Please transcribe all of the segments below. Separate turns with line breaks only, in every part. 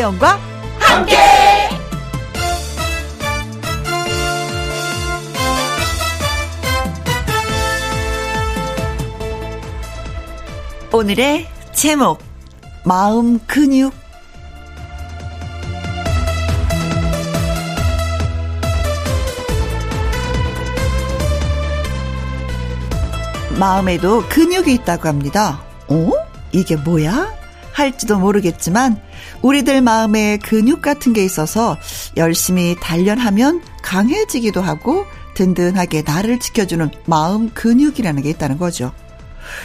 김혜영과 함께. 오늘의 제목 마음 근육 마음에도 근육이 있다고 합니다. 어? 이게 뭐야? 할지도 모르겠지만 우리들 마음에 근육 같은 게 있어서 열심히 단련하면 강해지기도 하고 든든하게 나를 지켜주는 마음 근육이라는 게 있다는 거죠.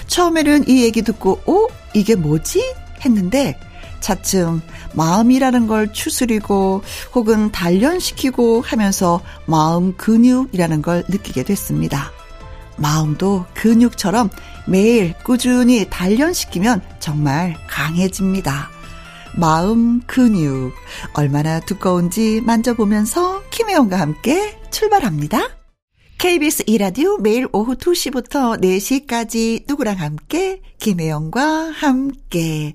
처음에는 이 얘기 듣고, 어? 이게 뭐지? 했는데, 차츰 마음이라는 걸 추스리고 혹은 단련시키고 하면서 마음 근육이라는 걸 느끼게 됐습니다. 마음도 근육처럼 매일 꾸준히 단련시키면 정말 강해집니다. 마음 근육 얼마나 두꺼운지 만져보면서 김혜영과 함께 출발합니다. KBS 이라디오 매일 오후 2시부터 4시까지 누구랑 함께 김혜영과 함께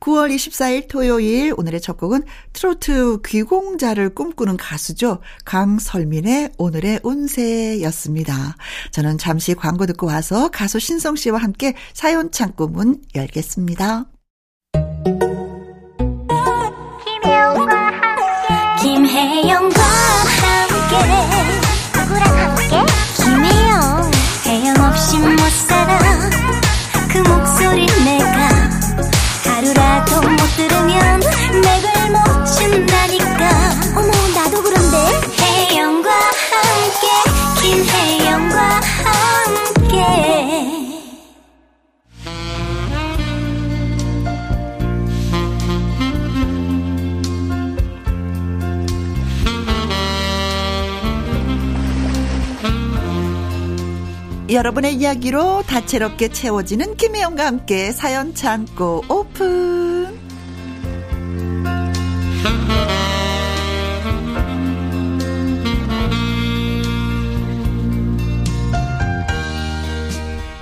9월 24일 토요일 오늘의 첫 곡은 트로트 귀공자를 꿈꾸는 가수죠. 강설민의 오늘의 운세였습니다. 저는 잠시 광고 듣고 와서 가수 신성 씨와 함께 사연 창구 문 열겠습니다.
김혜영과 함께 김혜영
여러분의 이야기로 다채롭게 채워지는 김혜영과 함께 사연 창고 오픈.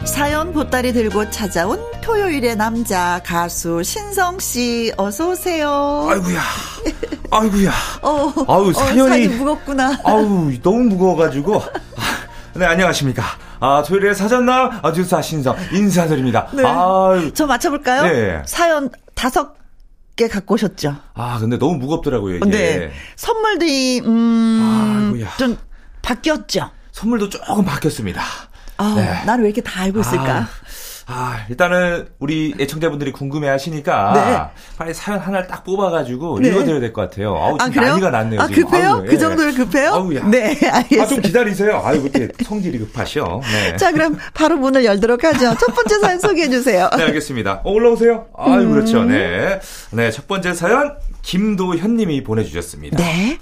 사연 보따리 들고 찾아온 토요일의 남자 가수 신성 씨 어서 오세요.
아이구야 아이구야.
어,
아우,
어,
사연이-
사연이 무겁구나.
아우 너무 무거워가지고. 아, 네 안녕하십니까. 아 토요일에 사전남 아주사 신성 인사드립니다.
네.
아유.
저 맞춰볼까요?
네.
사연 다섯 개 갖고 오셨죠?
아 근데 너무 무겁더라고요 이게.
네. 선물들이 음,
아이고야.
좀 바뀌었죠.
선물도 조금 바뀌었습니다.
아,
네.
나를 왜 이렇게 다 알고 있을까?
아, 아, 일단은 우리 애청자분들이 궁금해 하시니까
네.
빨리 사연 하나를 딱 뽑아가지고
네.
읽어드려야 될 것 같아요. 아우,
아,
지금
그래요?
난리가 났네요.
아,
지금.
급해요?
아우,
그
예.
정도로 급해요?
아우 야.
네, 알겠습니다.
아, 좀 기다리세요. 아유, 그때 성질이 급하셔. 네.
자, 그럼 바로 문을 열도록 하죠. 첫 번째 사연 소개해 주세요.
네, 알겠습니다. 어, 올라오세요. 아유,
음.
그렇죠. 네. 네, 첫 번째 사연, 김도현 님이 보내주셨습니다.
네.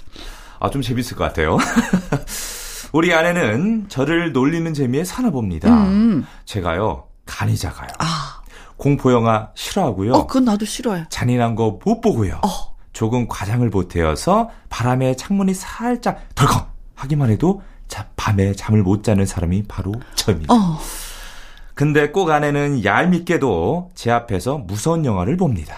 아, 좀 재밌을 것 같아요. 우리 아내는 저를 놀리는 재미에 사나 봅니다.
음.
제가요, 간이 작아요.
아,
공포 영화 싫어하고요.
어, 그건 나도 싫어요.
잔인한 거 못 보고요.
어.
조금 과장을 보태어서 바람에 창문이 살짝 덜컹 하기만 해도 자, 밤에 잠을 못 자는 사람이 바로 저입니다.
어,
근데 꼭 아내는 얄밉게도 제 앞에서 무서운 영화를 봅니다.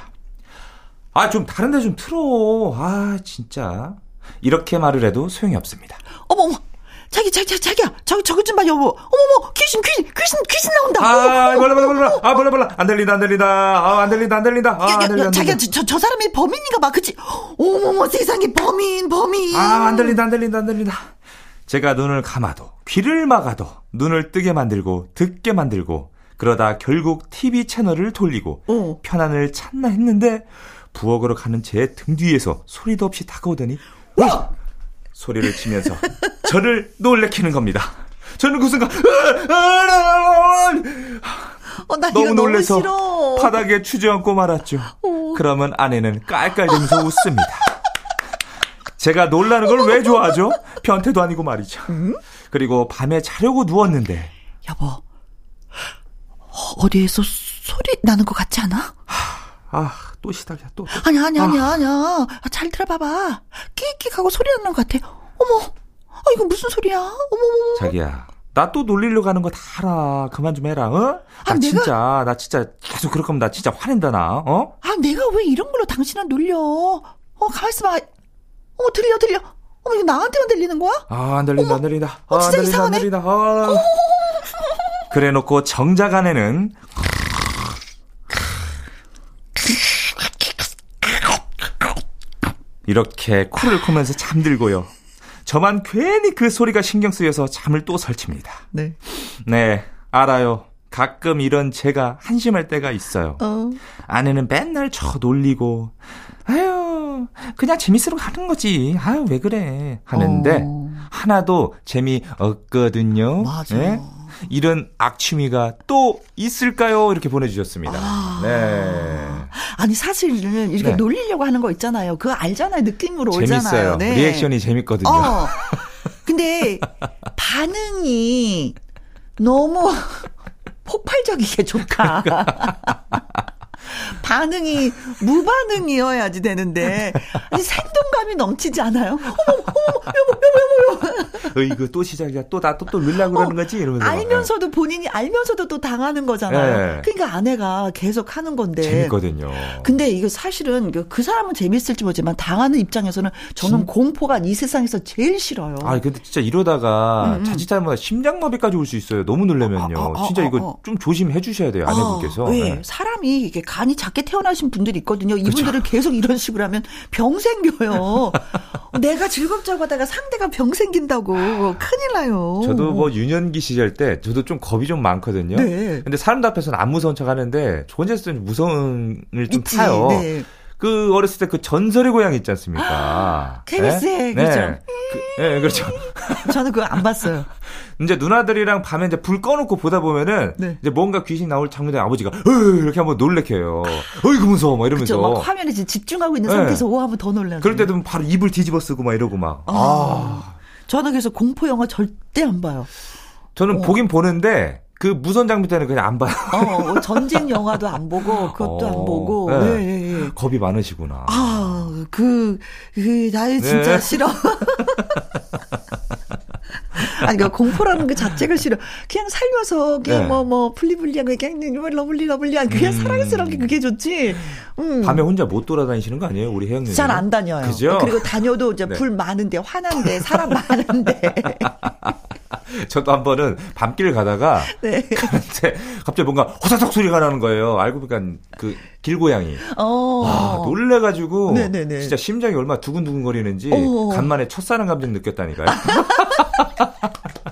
아, 좀 다른 데 좀 틀어. 아, 진짜. 이렇게 말을 해도 소용이 없습니다.
어머, 어머. 자기, 자기, 자기, 자기야. 저기, 저기 좀 봐, 여보. 어머머, 귀신, 귀신, 귀신, 귀신 나온다.
아, 몰라, 몰라, 몰라. 아, 몰라, 몰라. 안 들린다, 안 들린다. 아, 안 들린다, 안 들린다. 아,
야,
안
야,
들린다.
자기야. 저, 저 사람이 범인인가 봐. 그치? 어머머, 세상에, 범인, 범인.
아, 안 들린다, 안 들린다, 안 들린다. 제가 눈을 감아도, 귀를 막아도, 눈을 뜨게 만들고, 듣게 만들고, 그러다 결국 TV 채널을 돌리고,
어.
편안을 찾나 했는데, 부엌으로 가는 제 등 뒤에서 소리도 없이 다가오더니, 와! 소리를 치면서, 저를 놀래키는 겁니다. 저는 그 순간!
어,
너무
너무
놀래서
싫어.
바닥에 주저앉고 말았죠.
어.
그러면 아내는 깔깔대면서 웃습니다. 제가 놀라는 걸 왜 좋아하죠? 변태도 아니고 말이죠. 그리고 밤에 자려고 누웠는데
여보, 어, 어디에서 소리 나는 것 같지 않아?
아 또 시작이야 또. 또.
아니야, 아니야, 아니야, 아니야. 아, 잘 들어봐봐. 끽끽하고 소리 나는 것 같아. 어머, 아, 이거 무슨 소리야? 어머머머.
자기야 나 또 놀리려고 하는 거 다 알아. 그만 좀 해라, 어? 나
아, 내가-
진짜, 나 진짜 계속 그럴 거면 나 진짜 화낸다, 나, 어?
아, 내가 왜 이런 걸로 당신을 놀려? 어, 가만있어 봐. 어, 들려, 들려. 어머, 이거 나한테만 들리는 거야?
아, 안 들린다, 안 들린다.
어,
아, 안
진짜
들린다, 안
이상하네.
들린다. 아. 그래 놓고 정작 아내는 이렇게 코를 코면서 잠들고요. 저만 괜히 그 소리가 신경 쓰여서 잠을 또 설칩니다.
네.
네, 알아요. 가끔 이런 제가 한심할 때가 있어요.
어.
아내는 맨날 저 놀리고, 아유, 그냥 재밌으라고 하는 거지. 아유, 왜 그래. 하는데,
어.
하나도 재미 없거든요.
맞아.
네? 이런 악취미가 또 있을까요? 이렇게 보내주셨습니다.
아.
네.
아니, 사실은 이렇게
네.
놀리려고 하는 거 있잖아요. 그거 알잖아요. 느낌으로 오잖아요.
재밌어요.
네.
리액션이 재밌거든요.
어. 근데 반응이 너무 폭발적이게 좋다. 반응이 무반응이어야지 되는데 아니, 생동감이 넘치지 않아요? 어머 어머 여보 여보 여보 여보
또 시작이야. 또나또또 놀라고 그러는 거지? 이러면서. 막.
알면서도 본인이 알면서도 또 당하는 거잖아요.
네.
그러니까 아내가 계속 하는 건데.
재밌거든요.
근데 이거 사실은 그- 그 사람은 재밌을지 모르지만 당하는 입장에서는 저는 공포가 이 세상에서 제일 싫어요.
아, 근데 진짜 이러다가 자칫 잘못 심장마비까지 올 수 있어요. 너무 놀라면요.
아, 아, 아,
진짜 이거
아, 아.
좀 조심해 주셔야 돼요. 아내분께서.
아, 왜?
네.
사람이 이게 간이 작게 태어나신 분들이 있거든요. 이분들을 계속 이런 식으로 하면 병 생겨요. 내가 즐겁자고 하다가 상대가 병 생긴다고 큰일 나요.
저도 뭐 유년기 시절 때 저도 좀 겁이 좀 많거든요.
네.
근데 사람들 앞에서는 안 무서운 척 하는데 저 혼자서 좀 무서움을 좀
있지.
타요.
네.
그 어렸을 때 그 전설의 고향 있지 않습니까?
KBS에, 그렇죠.
그, 네, 그렇죠.
저는 그거 안 봤어요.
이제 누나들이랑 밤에 이제 불 꺼놓고 보다 보면은
네.
이제 뭔가 귀신 나올 장면에 아버지가 으 이렇게 한번 놀래켜요. 어이구 무서워 막 이러면서.
그렇죠. 막 화면에 지금 집중하고 있는
네.
상태에서 오 하면 더 놀라요.
그럴 때도 바로 입을 뒤집어 쓰고 막 이러고 막. 아.
저는 그래서 공포 영화 절대 안 봐요.
저는
어.
보긴 보는데 그 무선 장비 때는 그냥 안 봐요.
어, 전쟁 영화도 안 보고 그것도
어,
안 보고.
네.
네. 네, 네.
겁이 많으시구나.
아, 그, 그, 나는 진짜
네.
싫어. 아니, 그 공포라는 그 자체가 싫어. 그냥 살면서, 그냥
네.
뭐, 뭐, 플리블리한 거, 그냥 뭐 lovely, lovely한, 그냥
음.
사랑스러운 게 그게 좋지. 음.
밤에 혼자 못 돌아다니시는 거 아니에요, 우리 혜영님?
잘 안 다녀요.
그죠?
그리고 다녀도 이제
네.
불 많은데, 환한데, 사람 많은데.
저도 한 번은 밤길 가다가
네.
근데 갑자기 뭔가 호사삭 소리가 나는 거예요. 알고 보니까 그 길고양이.
어.
아, 놀래가지고
네네네.
진짜 심장이 얼마나 두근두근 거리는지
어.
간만에 첫사랑 감정 느꼈다니까요.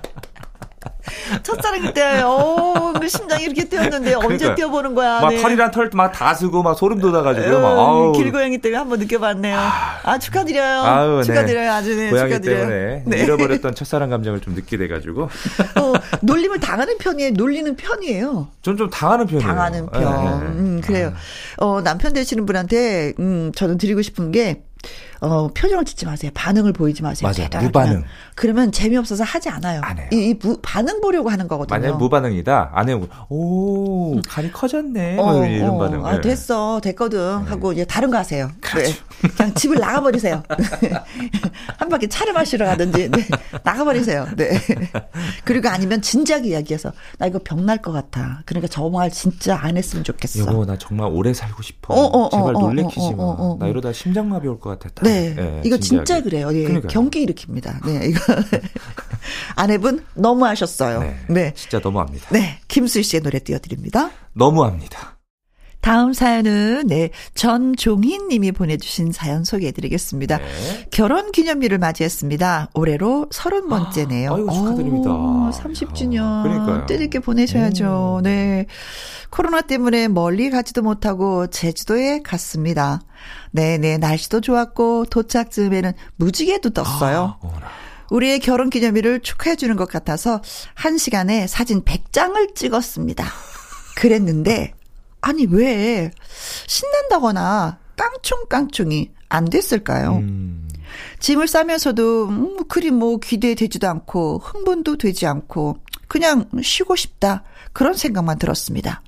첫사랑 그때, 어, 그 심장이 이렇게 뛰었는데, 언제
그러니까요.
뛰어보는 거야.
막
네.
털이랑 털막 다 쓰고 막 소름 돋아가지고요. 막
어,
아우.
길고양이 때문에 한번 느껴봤네요. 아, 축하드려요.
아우, 네.
축하드려요. 아주 네,
고양이
축하드려요.
때문에
네.
잃어버렸던 첫사랑 감정을 좀 느끼게 돼가지고
어, 놀림을 당하는 편이에요. 놀리는 편이에요.
전 좀 당하는 편이에요.
당하는 편.
네, 네, 네.
음, 그래요. 어, 남편 되시는 분한테, 음, 저는 드리고 싶은 게, 어, 표정을 짓지 마세요. 반응을 보이지 마세요.
맞아요. 무반응.
그러면 재미없어서 하지 않아요.
안 해요.
이, 이 무- 반응 보려고 하는 거거든요.
만약에 무반응이다 안 해고 오 간이 커졌네
어,
뭐 이런
어,
반응.
아,
네.
됐어. 됐거든. 하고 이제 다른 거 하세요. 네. 그냥 집을 나가버리세요. 한 바퀴 차를 마시러 가든지, 네. 나가버리세요. 네. 그리고 아니면 진작 이야기해서, 나 이거 병날 것 같아. 그러니까 저 말 진짜 안 했으면 좋겠어.
여보 나 정말 오래 살고 싶어.
어, 어,
제발
어,
놀래키지
어,
마.
어, 어, 어.
나 이러다 심장마비 올 것 같아.
네.
예,
이거
진지하게.
진짜 그래요. 예.
그러니까요.
경기 일으킵니다. 네. 이거. 아내분 너무하셨어요.
네.
네.
진짜 너무합니다.
네. 김수희 씨의 노래 띄워드립니다.
너무합니다.
다음 사연은 네 전종희 님이 보내주신 사연 소개해드리겠습니다.
네.
결혼 기념일을 맞이했습니다. 올해로 서른 번째네요.
아이고, 축하드립니다.
30주년.
아, 그러니까요.
뜻있게 보내셔야죠. 네. 코로나 때문에 멀리 가지도 못하고 제주도에 갔습니다. 네네. 날씨도 좋았고 도착 즈음에는 무지개도 떴어요.
어머나.
우리의 결혼 기념일을 축하해 주는 것 같아서 한 시간에 사진 100장을 찍었습니다. 그랬는데, 아니, 왜 신난다거나 깡총깡총이 안 됐을까요?
음.
짐을 싸면서도, 음, 그리 뭐 기대되지도 않고, 흥분도 되지 않고, 그냥 쉬고 싶다. 그런 생각만 들었습니다.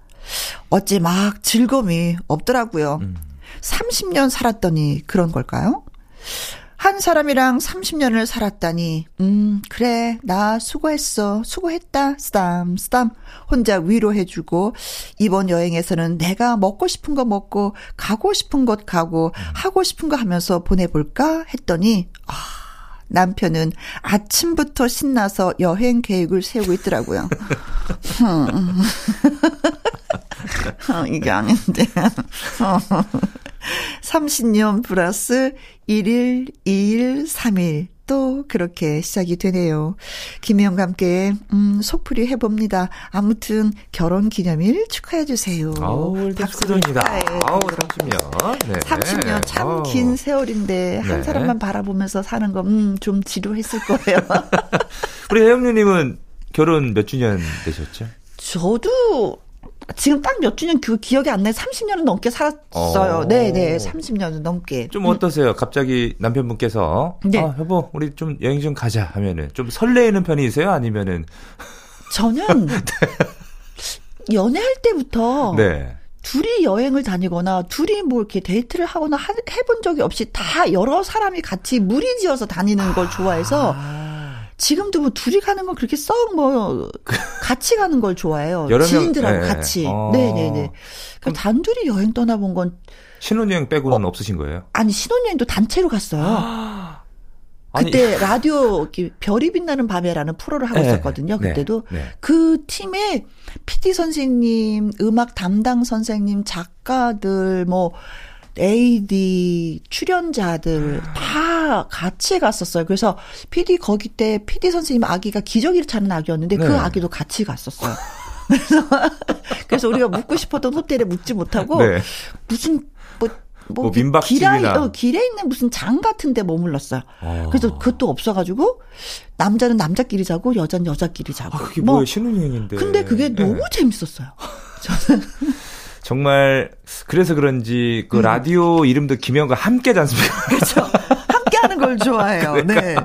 어찌 막 즐거움이 없더라고요.
음.
30년 살았더니 그런 걸까요? 한 사람이랑 30년을 살았다니, 음, 그래, 나 수고했어. 수고했다. 쓰담, 쓰담. 혼자 위로해주고, 이번 여행에서는 내가 먹고 싶은 거 먹고, 가고 싶은 곳 가고, 하고 싶은 거 하면서 보내볼까? 했더니, 아, 남편은 아침부터 신나서 여행 계획을 세우고 있더라고요. 어, 이게 아닌데. 30년 플러스 1일, 2일, 3일. 또 그렇게 시작이 되네요. 김희영과 함께 음, 속풀이 해봅니다. 아무튼 결혼 기념일 축하해 주세요.
아우, 박수입니다. 아우, 30년. 네.
30년 참 긴 세월인데 한
네.
사람만 바라보면서 사는 거 음, 좀 지루했을 거예요.
우리 혜영 누님은 결혼 몇 주년 되셨죠?
저도 지금 딱 몇 주년 그 기억이 안 나요. 30년은 넘게 살았어요.
어.
네, 네. 30년은 넘게.
좀 어떠세요? 갑자기 남편분께서
네.
아, 여보, 우리 좀 여행 좀 가자 하면은 좀 설레이는 편이세요? 아니면은
저는 연애할 때부터
네.
둘이 여행을 다니거나 둘이 뭐 이렇게 데이트를 하거나 하- 해본 적이 없이 다 여러 사람이 같이 무리지어서 다니는 걸 좋아해서
아,
지금도 뭐 둘이 가는 건 그렇게 썩 뭐 같이 가는 걸 좋아해요.
여러 명,
지인들하고
네.
같이.
어.
네네네. 그럼 단둘이 여행 떠나본 건
신혼여행 빼고는 없으신 거예요?
아니 신혼여행도 단체로 갔어요.
아니,
그때 라디오 이렇게 별이 빛나는 밤에라는 프로를 하고
네,
있었거든요.
네,
그때도
네.
그 팀에 PD 선생님, 음악 담당 선생님, 작가들 뭐 AD 출연자들 다 같이 갔었어요. 그래서 PD 거기 때 PD 선생님 아기가 기저귀를 차는 아기였는데 그
네.
아기도 같이 갔었어요. 그래서 그래서 우리가 묵고 싶었던 호텔에 묵지 못하고
네.
무슨 뭐 뭐,
뭐 민박집이나.
길에, 어, 길에 있는 무슨 장 같은 데 머물렀어요.
어.
그래서 그것도 없어가지고 남자는 남자끼리 자고 여자는 여자끼리 자고.
아, 그게
뭐?
신혼여행인데.
근데 그게
네.
너무 재밌었어요.
정말 그래서 그런지 그 라디오 이름도 김영과 함께지 않습니까?
음. 그렇죠. 함께 하는 걸 좋아해요. 네.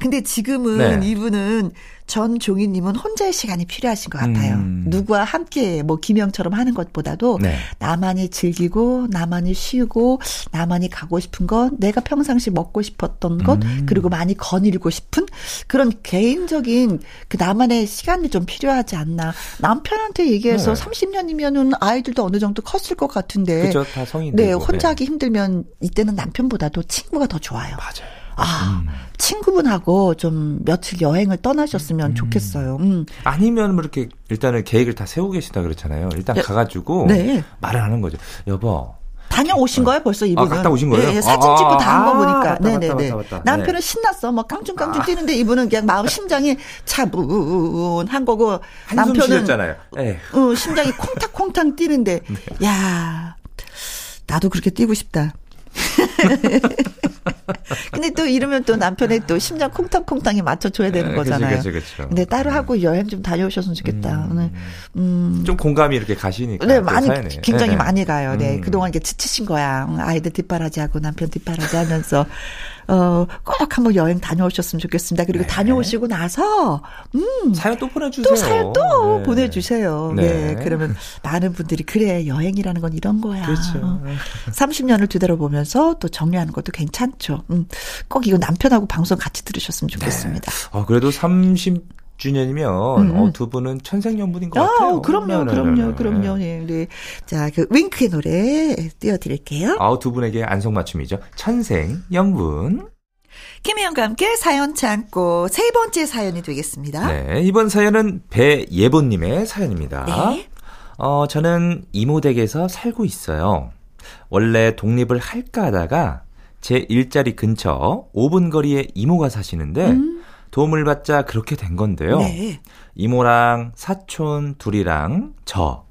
근데 지금은
네.
이분은 전 종희님은 혼자의 시간이 필요하신 것 같아요.
음.
누구와 함께 뭐 김영처럼 하는 것보다도
네.
나만이 즐기고 나만이 쉬고 나만이 가고 싶은 것 내가 평상시 먹고 싶었던 것
음.
그리고 많이 거닐고 싶은 그런 개인적인 그 나만의 시간이 좀 필요하지 않나 남편한테 얘기해서
네.
30년이면은 아이들도 어느 정도 컸을 것 같은데
그죠? 다 성인
네. 혼자 하기 힘들면 이때는 남편보다도 친구가 더 좋아요.
맞아요.
아
음.
친구분하고 좀 며칠 여행을 떠나셨으면 좋겠어요. 음.
아니면 뭐 이렇게 일단은 계획을 다 세우고 계시다 그렇잖아요. 일단
네.
가가지고
네.
말을 하는 거죠. 여보,
다녀오신 거예요, 벌써 이분은.
갔다 오신 거예요?
예, 예, 사진
아,
찍고 다한거
아,
보니까.
맞다,
네네네.
맞다, 맞다.
남편은
네.
신났어. 막 깡충깡충 뛰는데 이분은 그냥 마음 심장이 차분한 거고. 남편은.
네.
어, 심장이 콩닥콩닥 뛰는데. 야 나도 그렇게 뛰고 싶다. 근데 또 이러면 또 남편의 또 심장 콩탕콩탕에 맞춰줘야 되는
네,
거잖아요.
그치, 그치, 그치.
근데 따로 하고 여행 좀 다녀오셨으면 좋겠다. 오늘 음.
좀 공감이 이렇게 가시니까.
네,
또
많이,
사연에.
굉장히
네, 네.
많이 가요. 네.
음.
그동안 이게 지치신 거야. 아이들 뒷바라지 하고 남편 뒷바라지 하면서, 어, 꼭 한번 여행 다녀오셨으면 좋겠습니다. 그리고
네.
다녀오시고 나서, 음,
사연 또 보내주세요.
또 사연 또
네.
보내주세요. 네.
네.
그러면 많은 분들이, 그래, 여행이라는 건 이런 거야.
그렇죠.
어. 30년을 뒤돌아보면서 또 정리하는 것도 괜찮죠. 음, 꼭 이거 남편하고 방송 같이 들으셨으면 좋겠습니다.
어, 그래도 30 주년이면
음, 음.
어, 두 분은 천생연분인 것 같아요.
아, 그럼요,
네, 네,
그럼요,
네, 네.
그럼요. 예, 네. 자, 그 윙크의 노래 띄워드릴게요.
아우 두 분에게 안성맞춤이죠. 천생연분.
김혜영과 함께 사연 참고 세 번째 사연이 되겠습니다.
네, 이번 사연은 배예보님의 사연입니다.
네.
어, 저는 이모댁에서 살고 있어요. 원래 독립을 할까 하다가 제 일자리 근처 5분 거리에 이모가 사시는데 도움을 받자 그렇게 된 건데요.
음. 네.
이모랑 사촌 둘이랑 저.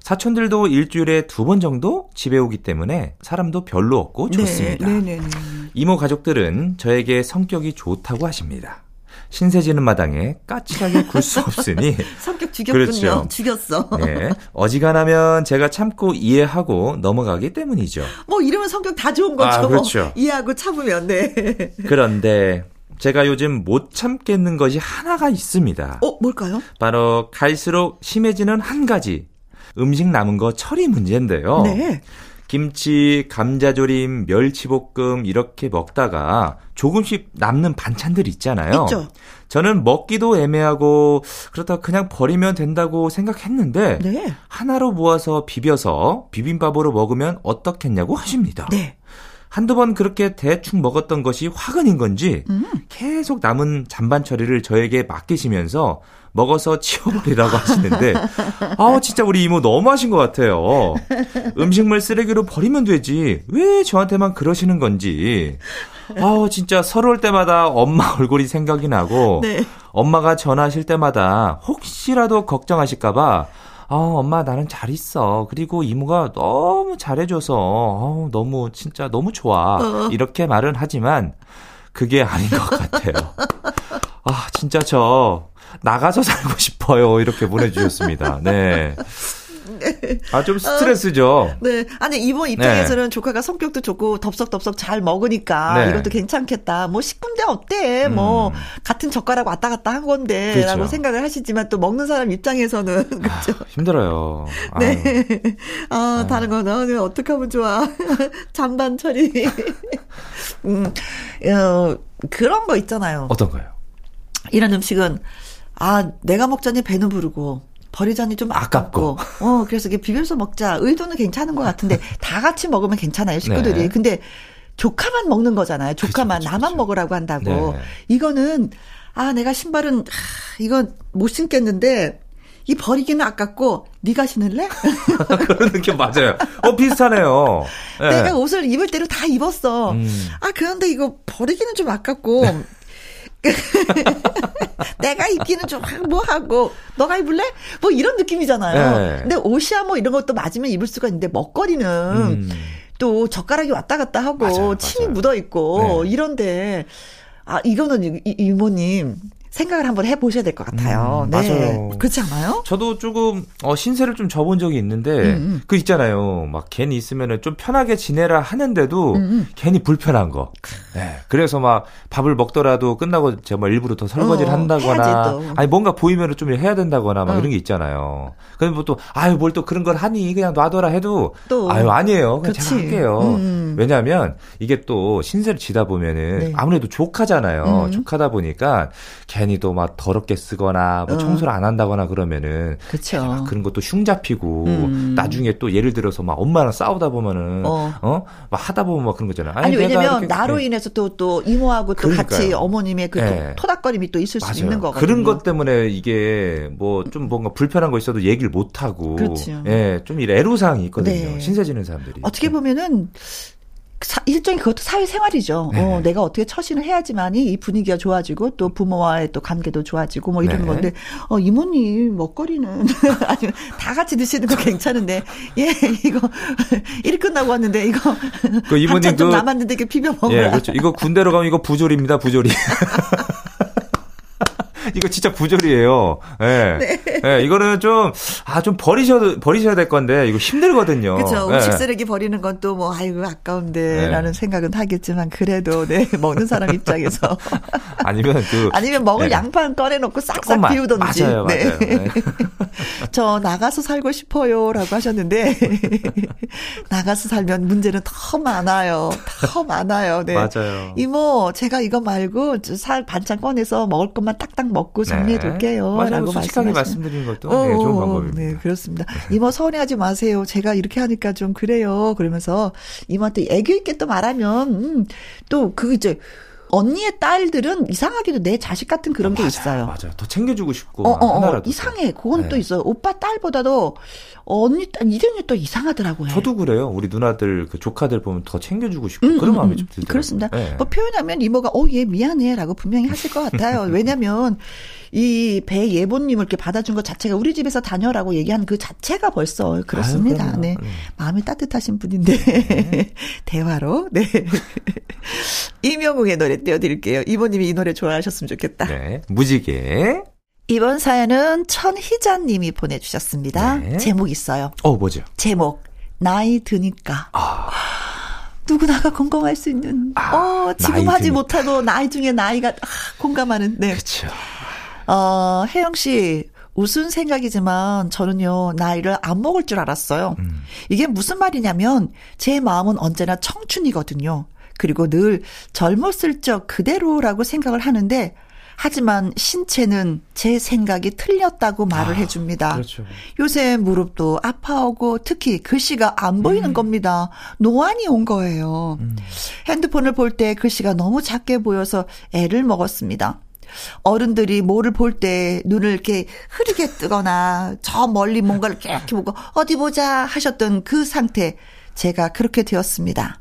사촌들도 일주일에 두 번 정도 집에 오기 때문에 사람도 별로 없고 좋습니다.
네, 네, 네.
이모 가족들은 저에게 성격이 좋다고 하십니다. 신세지는 마당에 까칠하게 굴 수 없으니
성격 죽였군요.
그렇죠.
죽였어.
네, 어지간하면 제가 참고 이해하고 넘어가기 때문이죠.
뭐 이러면 성격 다 좋은 거죠.
아, 그렇죠.
이해하고 참으면 네.
그런데 제가 요즘 못 참겠는 것이 하나가 있습니다.
어, 뭘까요?
바로 갈수록 심해지는 한 가지 음식 남은 거 처리 문제인데요.
네.
김치, 감자조림, 멸치볶음 이렇게 먹다가 조금씩 남는 반찬들 있잖아요.
있죠.
저는 먹기도 애매하고 그렇다 그냥 버리면 된다고 생각했는데
네.
하나로 모아서 비벼서 비빔밥으로 먹으면 어떻겠냐고 하십니다.
네.
한두 번 그렇게 대충 먹었던 것이 화근인 건지
음.
계속 남은 잔반 처리를 저에게 맡기시면서 먹어서 치워버리라고 하시는데 아 진짜 우리 이모 너무하신 것 같아요. 음식물 쓰레기로 버리면 되지 왜 저한테만 그러시는 건지 아 진짜 서러울 때마다 엄마 얼굴이 생각이 나고
네.
엄마가 전화하실 때마다 혹시라도 걱정하실까봐 아, 엄마 나는 잘 있어. 그리고 이모가 너무 잘해줘서 어, 너무 진짜 너무 좋아.
어.
이렇게 말은 하지만 그게 아닌 것 같아요. 아 진짜 저 나가서 살고 싶어요. 이렇게 보내주셨습니다. 네. 아 좀 스트레스죠.
네. 아니, 이모 입장에서는 조카가 성격도 좋고 덥석덥석 잘 먹으니까
네.
이것도 괜찮겠다. 뭐 식군데 어때? 뭐
음.
같은 젓가락 왔다 갔다 한 건데
그렇죠.
라고 생각을 하시지만 또 먹는 사람 입장에서는 그렇죠.
아, 힘들어요.
네.
아,
다른 거, 나 오늘 어떻게 하면 좋아. 잔반 처리. 음, 어, 그런 거 있잖아요.
어떤 거요?
이런 음식은, 아, 내가 먹자니 배는 부르고, 버리자니 좀 아깝고, 어, 그래서 이게 비벼서 먹자. 의도는 괜찮은 것 같은데, 다 같이 먹으면 괜찮아요, 식구들이.
네.
근데, 조카만 먹는 거잖아요. 조카만
그쵸, 그쵸,
나만
그쵸.
먹으라고 한다고.
네.
이거는 아 내가 신발은 하, 이거 못 신겠는데 이 버리기는 아깝고 네가 신을래?
그런 느낌 맞아요. 어 비슷하네요. 네.
내가 옷을 입을 대로 다 입었어.
음.
아 그런데 이거 버리기는 좀 아깝고. 내가 입기는 좀 뭐 하고 너가 입을래? 뭐 이런 느낌이잖아요.
네.
근데 옷이야 뭐 이런 것도 맞으면 입을 수가 있는데 먹거리는
음.
또 젓가락이 왔다 갔다 하고
맞아요,
침이
맞아요.
묻어 있고
네.
이런데 아 이거는 이, 이- 이모님 생각을 한번 해보셔야 될 것 같아요.
음,
네.
맞아요.
그렇지 않아요?
저도 조금 어, 신세를 좀 져본 적이 있는데
음, 음.
그 있잖아요. 막 괜히 있으면은 좀 편하게 지내라 하는데도
음, 음.
괜히 불편한 거. 네. 그래서 막 밥을 먹더라도 끝나고 제가 뭐 일부러 더 설거지를
어,
한다거나. 아니 뭔가 보이면은 좀 해야 된다거나 막
어.
이런 게 있잖아요. 그럼 뭐또 아유 뭘 또 그런 걸 하니 그냥 놔둬라 해도
또.
아유 아니에요. 그냥
그치.
제가 할게요.
음.
왜냐하면 이게 또 신세를 지다 보면은
네.
아무래도 조카잖아요.
음.
조카다 보니까 괜히 또막 더럽게 쓰거나 뭐
어.
청소를 안 한다거나 그러면은
그렇죠.
막 그런 것도 흉 잡히고
음.
나중에 또 예를 들어서 막 엄마랑 싸우다 보면은
어.
어, 막 하다 보면 막 그런 거잖아.
아니,
내가
왜냐면 나로
네.
인해서 또또 이모하고 또
그러니까요.
같이 어머님의 그
네.
토- 토닥거림이 또 있을 수
맞아요.
있는 거거든요.
그런 것 때문에 이게 뭐 좀 뭔가 불편한 거 있어도 얘기를 못 하고
그렇죠.
예, 좀 이래 애로사항이 있거든요.
네.
신세 지는 사람들이.
어떻게 보면은 사- 일종의 그것도 사회생활이죠.
네.
어, 내가 어떻게 처신을 해야지만이 이 분위기가 좋아지고 또 부모와의 또 관계도 좋아지고 뭐 이러는
네.
건데 어 이모님 먹거리는 아니면 다 같이 드시는 거 괜찮은데 예 이거 일 끝나고 왔는데 이거
그 이모님
좀
그-
남았는데 이렇게 비벼 먹어라.
예, 그렇죠. 이거 군대로 가면 이거 부조리입니다, 부조리. 이거 진짜 부조리예요. 예.
네.
예, 이거는 좀, 아, 좀 버리셔도, 버리셔야 될 건데, 이거 힘들거든요.
그렇죠.
예.
음식 쓰레기 버리는 건 또 뭐 아이고 아까운데 라는
네.
생각은 하겠지만 그래도 네 먹는 사람 입장에서
아니면 그.
아니면 먹을
네.
양판 꺼내놓고 싹싹
조금만.
비우던지.
맞아요,
네.
맞아요. 네.
저 나가서 살고 싶어요 라고 하셨는데 나가서 살면 문제는 더 많아요. 더 많아요. 네.
맞아요.
이모 제가 이거 말고 저살 반찬 꺼내서 먹을 것만 딱딱 먹고 정리해 둘게요.
맞아요.
라고
솔직하게. 말씀드리는 것도 네, 좋은
어,
방법입니다.
네, 그렇습니다. 이모 서운해하지 마세요. 제가 이렇게 하니까 좀 그래요. 그러면서 이모한테 애교 있게 또 말하면 음, 또그 이제 언니의 딸들은 이상하게도 내 자식 같은 그런 게
맞아요,
있어요.
맞아요. 더 챙겨주고 싶고.
어, 어, 어,
하나라도.
이상해. 그건
네.
또 있어요. 오빠 딸보다도 언니 딸, 이름이 또 이상하더라고요.
저도 그래요. 우리 누나들, 그 조카들 보면 더 챙겨주고 싶고.
음,
그런
음,
마음이
음.
좀 들더라고요.
그렇습니다.
네.
뭐 표현하면 이모가 어 얘 미안해라고 분명히 하실 것 같아요. 왜냐하면 이 배 예보님을 이렇게 받아준 것 자체가 우리 집에서 다녀라고 얘기하는 그 자체가 벌써 그렇습니다.
그럼요.
네.
네.
마음이 따뜻하신 분인데 대화로 네 이명웅의 노래 띄워드릴게요. 이모님이 이 노래 좋아하셨으면 좋겠다.
네. 무지개.
이번 사연은 천희자님이 보내주셨습니다.
네.
제목 있어요.
어, 뭐죠?
제목 나이 드니까
아.
누구나가 공감할 수 있는
아,
어 지금 하지
드니까.
못하고 나이 중에 나이가 아, 공감하는 네.
그쵸.
어 혜영 씨 우스운 생각이지만 저는요, 나이를 안 먹을 줄 알았어요.
음.
이게 무슨 말이냐면 제 마음은 언제나 청춘이거든요. 그리고 늘 젊었을 적 그대로라고 생각을 하는데 하지만 신체는 제 생각이 틀렸다고 말을 해줍니다.
그렇죠.
요새 무릎도 아파오고 특히 글씨가 안 보이는 겁니다. 노안이 온 거예요. 핸드폰을 볼 때 글씨가 너무 작게 보여서 애를 먹었습니다. 어른들이 뭐를 볼 때 눈을 이렇게 흐리게 뜨거나 저 멀리 뭔가를 이렇게 보고 어디 보자 하셨던 그 상태 제가 그렇게 되었습니다.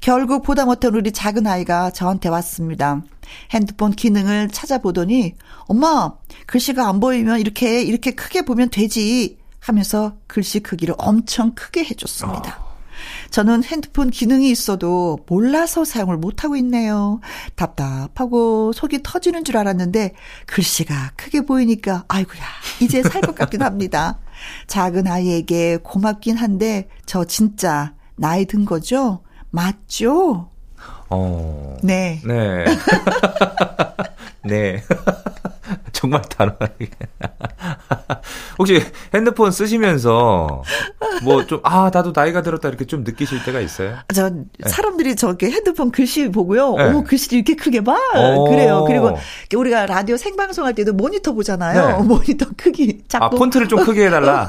결국 보다 못한 우리 작은 아이가 저한테 왔습니다. 핸드폰 기능을 찾아보더니 엄마 글씨가 안 보이면 이렇게 이렇게 크게 보면 되지 하면서 글씨 크기를 엄청 크게 해줬습니다. 저는 핸드폰 기능이 있어도 몰라서 사용을 못하고 있네요. 답답하고 속이 터지는 줄 알았는데 글씨가 크게 보이니까 아이고야 이제 살 것 같긴 합니다. 작은 아이에게 고맙긴 한데 저 진짜 나이 든 거죠? 맞죠?
어.
네.
네. 네. 정말 단호하게. 혹시 핸드폰 쓰시면서 뭐 좀, 아, 나도 나이가 들었다 이렇게 좀 느끼실 때가 있어요?
저 사람들이 저렇게 핸드폰 글씨 보고요.
네.
어머 글씨를 이렇게 크게 봐.
오.
그래요. 그리고 우리가 라디오 생방송할 때도 모니터 보잖아요.
네.
모니터 크기 작고
아, 폰트를 좀 크게 해달라?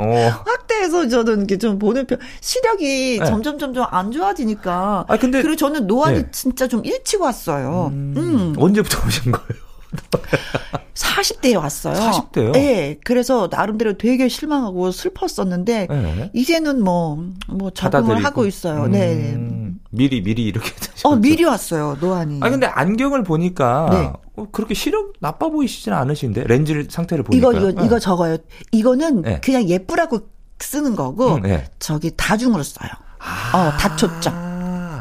예, 예. 어.
확대해서 저는 이렇게 좀 보는 편. 시력이
네.
점점 점점 안 좋아지니까.
아, 근데-
그리고 저는 노안이
네.
진짜 좀 일찍 왔어요. 음.
언제부터 오신 거예요?
40대에 왔어요.
40대 요?
네. 그래서 나름대로 되게 실망하고 슬펐었는데
네.
이제는 뭐, 뭐 적응을
받아들이고.
하고 있어요. 네.
음, 미리, 미리 이렇게.
어, 미리 왔어요. 노안이.
아 근데 안경을 보니까
네.
어, 그렇게 시력 나빠 보이시지는 않으신데 렌즈 상태를 보니까
이거 이거 이거 적어요. 이거는
네.
그냥 예쁘라고 쓰는 거고
음, 네.
저기 다중으로 써요. 어, 다초점.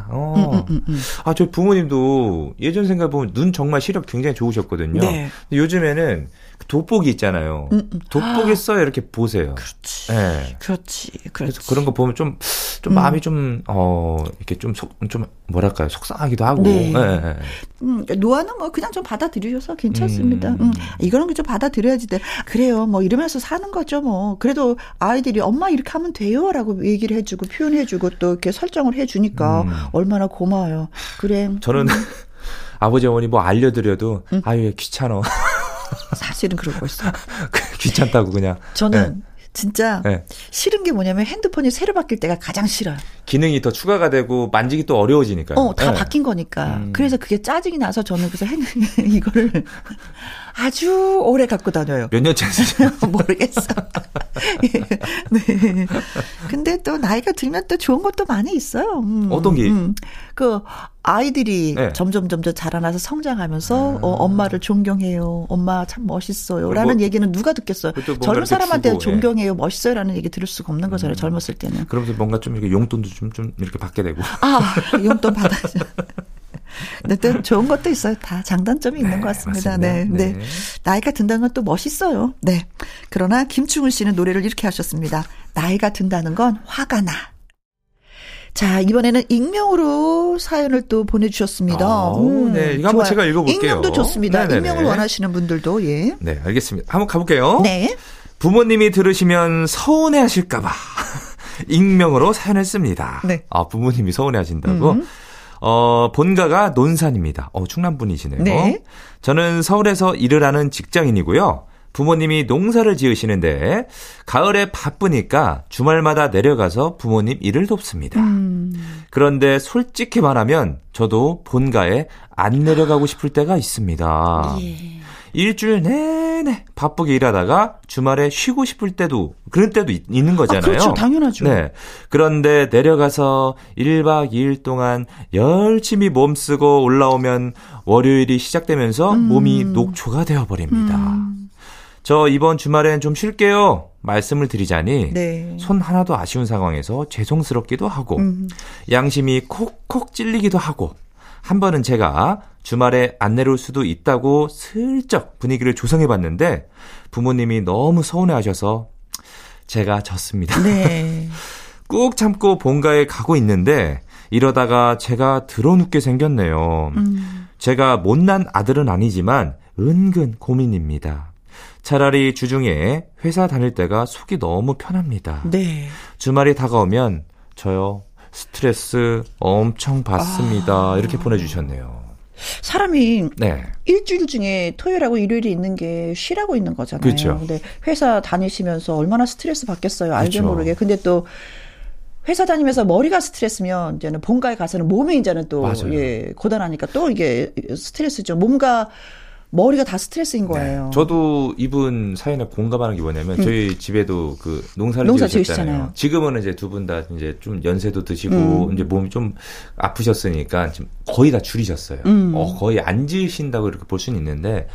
아, 어.
음, 음, 음, 음.
아, 저희 부모님도 예전 생각 보면 눈 정말 시력 굉장히 좋으셨거든요.
네.
근데 요즘에는 그 돋보기 있잖아요.
음, 음.
돋보기 써요 이렇게 보세요.
그렇지.
네.
그렇지. 그렇지.
그래서 그런 거 보면 좀, 좀
음.
마음이 좀, 어, 이렇게 좀 속, 좀, 뭐랄까요, 속상하기도 하고.
네.
네, 네.
음, 노안은 뭐 그냥 좀 받아들이셔서 괜찮습니다.
음.
음. 이거는 좀 받아들여야지 돼. 그래요. 뭐 이러면서 사는 거죠. 뭐 그래도 아이들이 엄마 이렇게 하면 돼요 라고 얘기를 해주고 표현해주고 또 이렇게 설정을 해주니까
음.
얼마나 고마워요. 그래.
저는 아버지 어머니 뭐 알려드려도,
음.
아유, 귀찮어.
사실은 그러고 있어. 요
귀찮다고 그냥.
저는 진짜
네.
싫은 게 뭐냐면 핸드폰이 새로 바뀔 때가 가장 싫어요.
기능이 더 추가가 되고 만지기 또 어려워지니까요.
어, 다
네.
바뀐 거니까.
음.
그래서 그게 짜증이 나서 저는 그래서 핸, 이거를 아주 오래 갖고 다녀요.
몇 년째 쓰세요?
모르겠어. 예. 네. 근데 또 나이가 들면 또 좋은 것도 많이 있어요. 음,
어떤 게?
음. 그 아이들이
네.
점점 점점 자라나서 성장하면서 어, 엄마를 존경해요. 엄마 참 멋있어요. 라는
뭐-
얘기는 누가 듣겠어요. 젊은 사람한테
주고, 예.
존경해요. 멋있어요라는 얘기 들을 수가 없는 거잖아요. 젊었을 때는.
그러면서 뭔가 좀 이렇게 용돈도 좀, 좀 이렇게 받게 되고.
아, 용돈 받아야죠. 근데 또 좋은 것도 있어요. 다 장단점이 있는
네,
것 같습니다. 네, 네.
네.
나이가 든다는 건 또 멋있어요. 네. 그러나 김충훈 씨는 노래를 이렇게 하셨습니다. 나이가 든다는 건 화가 나. 자, 이번에는 익명으로 사연을 또 보내주셨습니다.
아우, 네. 이거 한번
좋아요.
제가 읽어볼게요.
익명도 좋습니다.
네네네.
익명을 원하시는 분들도, 예.
네, 알겠습니다. 한번 가볼게요.
네.
부모님이 들으시면 서운해 하실까봐 익명으로 사연을 씁니다.
네.
아, 부모님이 서운해 하신다고?
음.
어, 본가가 논산입니다. 어, 충남 분이시네요.
네.
저는 서울에서 일을 하는 직장인이고요. 부모님이 농사를 지으시는데 가을에 바쁘니까 주말마다 내려가서 부모님 일을 돕습니다.
음.
그런데 솔직히 말하면 저도 본가에 안 내려가고 싶을 때가 있습니다.
예.
일주일 내내 바쁘게 일하다가 주말에 쉬고 싶을 때도 그런 때도 있, 는
아,
거잖아요.
그렇죠. 당연하죠.
네. 그런데 내려가서 1박 2일 동안 열심히 몸 쓰고 올라오면 월요일이 시작되면서
음.
몸이 녹초가 되어 버립니다. 저 이번 주말엔 좀 쉴게요. 말씀을 드리자니
네.
손 하나도 아쉬운 상황에서 죄송스럽기도 하고
음.
양심이 콕콕 찔리기도 하고 한 번은 제가 주말에 안 내려올 수도 있다고 슬쩍 분위기를 조성해 봤는데 부모님이 너무 서운해 하셔서 제가 졌습니다.
네.
꾹 참고 본가에 가고 있는데 이러다가 제가 드러눕게 생겼네요.
음.
제가 못난 아들은 아니지만 은근 고민입니다. 차라리 주중에 회사 다닐 때가 속이 너무 편합니다.
네.
주말이 다가오면 저요 스트레스 엄청 받습니다.
아.
이렇게 보내주셨네요.
사람이
네.
일주일 중에 토요일하고 일요일이 있는 게 쉬라고 있는 거잖아요.
그렇죠.
근데 회사 다니시면서 얼마나 스트레스 받겠어요. 알게
그렇죠.
모르게. 근데 또 회사 다니면서 머리가 스트레스면 이제는 본가에 가서는 몸이 이제는 또
맞아요.
예, 고단하니까 또 이게 스트레스죠. 몸과 머리가 다 스트레스인 거예요.
네. 저도 이분 사연에 공감하는 게 뭐냐면 저희 집에도 그 농사를
음. 농사
지으셨잖아요. 지금은 이제 두 분 다 이제 좀 연세도 드시고
음.
이제 몸이 좀 아프셨으니까 지금 거의 다 줄이셨어요.
음.
어, 거의 안 지으신다고 이렇게 볼 수는 있는데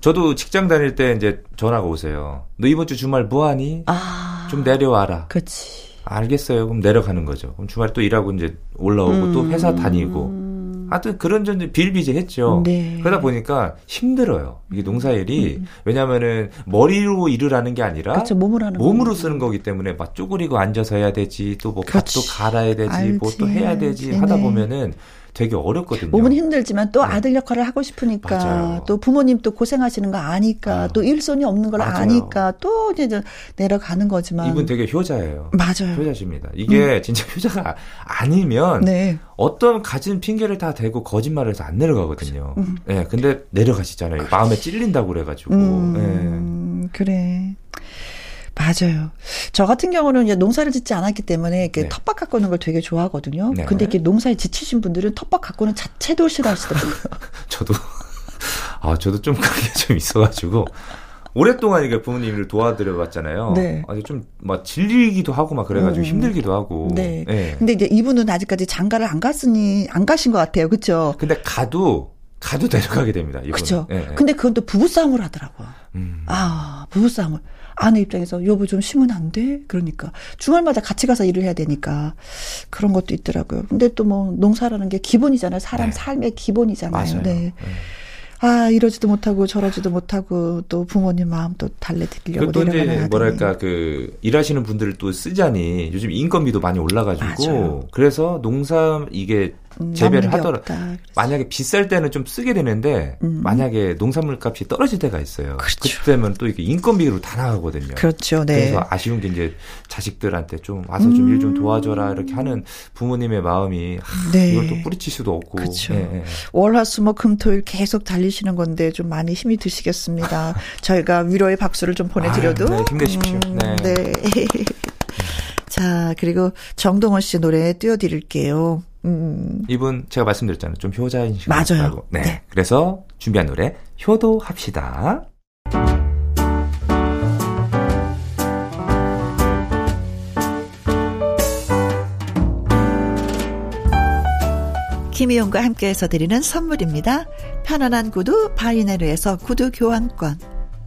저도 직장 다닐 때 이제 전화가 오세요. 너 이번 주 주말 뭐 하니?
아,
좀 내려와라.
그치.
알겠어요. 그럼 내려가는 거죠. 그럼 주말 또 일하고 이제 올라오고 또 회사 다니고. 하여튼 그런 전 비일비재했죠.
네.
그러다 보니까 힘들어요. 이게 농사일이 왜냐면은 머리로 일을 하는 게 아니라
그렇죠. 몸으로 하는
몸으로. 쓰는 거기 때문에 막 쪼그리고 앉아서 해야 되지 또 뭐. 밭도 갈아야 되지 뭐 또. 해야 되지
네네.
하다 보면은 되게 어렵거든요.
몸은 힘들지만 또
네.
아들 역할을 하고 싶으니까
맞아요.
또 부모님 또 고생하시는 거 아니까
아유.
또 일손이 없는 걸
맞아요.
아니까 또 이제 저 내려가는 거지만
이분 되게 효자예요.
맞아요.
효자십니다. 이게 진짜 효자가 아니면
네.
어떤 가진 핑계를 다 대고 거짓말을 해서 안 내려가거든요. 예, 근데 내려가시잖아요. 마음에 찔린다고 그래 가지고. 예.
음, 그래. 맞아요. 저 같은 경우는 이제 농사를 짓지 않았기 때문에 이렇게
네.
텃밭 가꾸는 걸 되게 좋아하거든요.
네.
근데 이렇게 농사에 지치신 분들은 텃밭 가꾸는 자체도 싫어하시더라고요.
저도 아 저도 좀 그런 게좀 있어가지고 오랫동안 이게 부모님을 도와드려 봤잖아요.
네.
아니 좀막 질리기도 하고 막 그래가지고
음.
힘들기도 하고.
네.
예.
근데 이제 이분은 아직까지 장가를 안 갔으니 안 가신 것 같아요. 그렇죠?
근데 가도 가도 내려가게 됩니다.
그렇죠.
예, 예.
근데 그건 또 부부싸움을 하더라고요.
음.
아, 부부싸움을. 아내 입장에서 여보 좀 쉬면 안 돼? 그러니까 주말마다 같이 가서 일을 해야 되니까 그런 것도 있더라고요. 근데 또 뭐 농사라는 게 기본이잖아요. 사람
네.
삶의 기본이잖아요.
맞아요.
네.
예.
아 이러지도 못하고 저러지도 못하고 또 부모님 마음 또 달래드리려고 내려가는
이제
아들이.
뭐랄까 그 일하시는 분들을 또 쓰자니 요즘 인건비도 많이 올라가지고
맞아요.
그래서 농사 이게
음,
재배를
남는 게
하더라.
없다. 그래서.
만약에 비쌀 때는 좀 쓰게 되는데
음.
만약에 농산물 값이 떨어질 때가 있어요.
그렇죠.
그때면 또 이게 인건비로 다 나가거든요.
그렇죠. 네.
그래서 아쉬운 게 이제 자식들한테 좀 와서 좀 일좀 도와줘라 이렇게 하는 부모님의 마음이 하,
네.
이걸 또 뿌리칠 수도 없고.
그렇죠.
예, 예.
월화수목금토일 계속 달리시는 건데 좀 많이 힘이 드시겠습니다. 저희가 위로의 박수를 좀 보내드려도
아유, 네, 힘내십시오.
음,
네.
네. 자 그리고 정동원 씨 노래 띄워드릴게요. 음,
이분 제가 말씀드렸잖아요. 좀 효자인 식
맞아요.
네.
네.
그래서 준비한 노래 효도합시다.
김희용과 함께해서 드리는 선물입니다. 편안한 구두 바이네르에서 구두 교환권.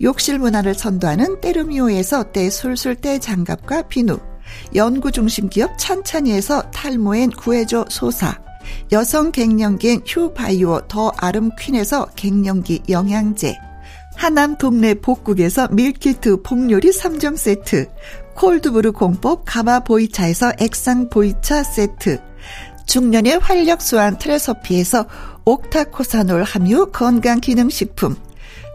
욕실 문화를 선도하는 때르미오에서 때술술 때 장갑과 비누, 연구 중심 기업 찬찬이에서 탈모엔 구해줘 소사, 여성 갱년기엔 휴바이오 더 아름 퀸에서 갱년기 영양제, 하남 동네 복국에서 밀키트 복요리 3종 세트, cold brew 공법 가마 보이차에서 액상 보이차 세트, 중년의 활력 수한 트레서피에서 옥타코사놀 함유 건강기능식품,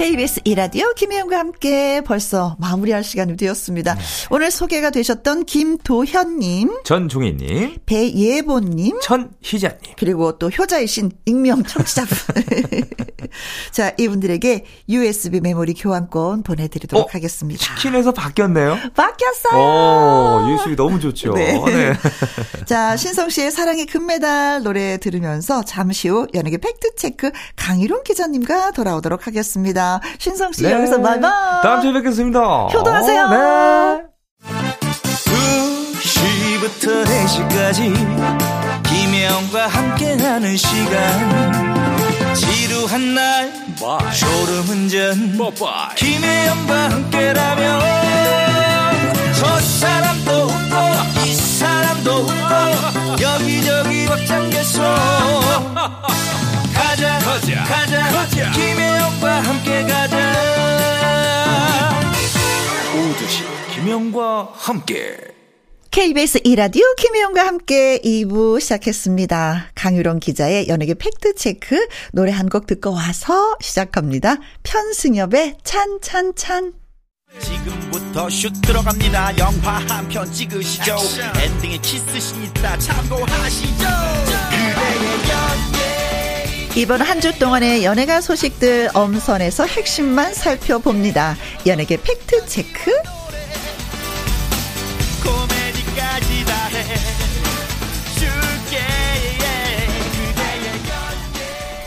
KBS 이라디오 김혜영과 함께 벌써 마무리할 시간이 되었습니다. 네. 오늘 소개가 되셨던 김도현님,
전종희님,
배예보님,
천희자님,
그리고 또 효자이신 익명 청취자분. 자, 이분들에게 USB 메모리 교환권 보내드리도록 어, 하겠습니다.
치킨에서 바뀌었네요?
바뀌었어요!
오, USB 너무 좋죠. 네. 네.
자, 신성 씨의 사랑의 금메달 노래 들으면서 잠시 후 연예계 팩트체크 강희룡 기자님과 돌아오도록 하겠습니다. 신성 씨 네. 여기서 바이바이.
다음 주에 뵙겠습니다.
효도하세요. 네.
2시부터 4시까지 김혜영과 함께하는 시간 지루한 날 졸음운전 김혜영과 함께라면 저 사람도 웃고 이 사람도 웃고 여기저기 벅장개소 가자 가자 가자, 가자. 김혜영과 함께 가자 오두시 김혜영과 함께
KBS 이라디오 김혜영과 함께 2부 시작했습니다. 강유론 기자의 연예계 팩트체크 노래 한 곡 듣고 와서 시작합니다. 편승엽의 찬찬찬
지금부터 슛 들어갑니다. 영화 한 편 찍으시죠. 엔딩에 키스신 있다 참고하시죠.
이번 한 주 동안의 연예가 소식들 엄선해서 핵심만 살펴봅니다. 연예계 팩트 체크.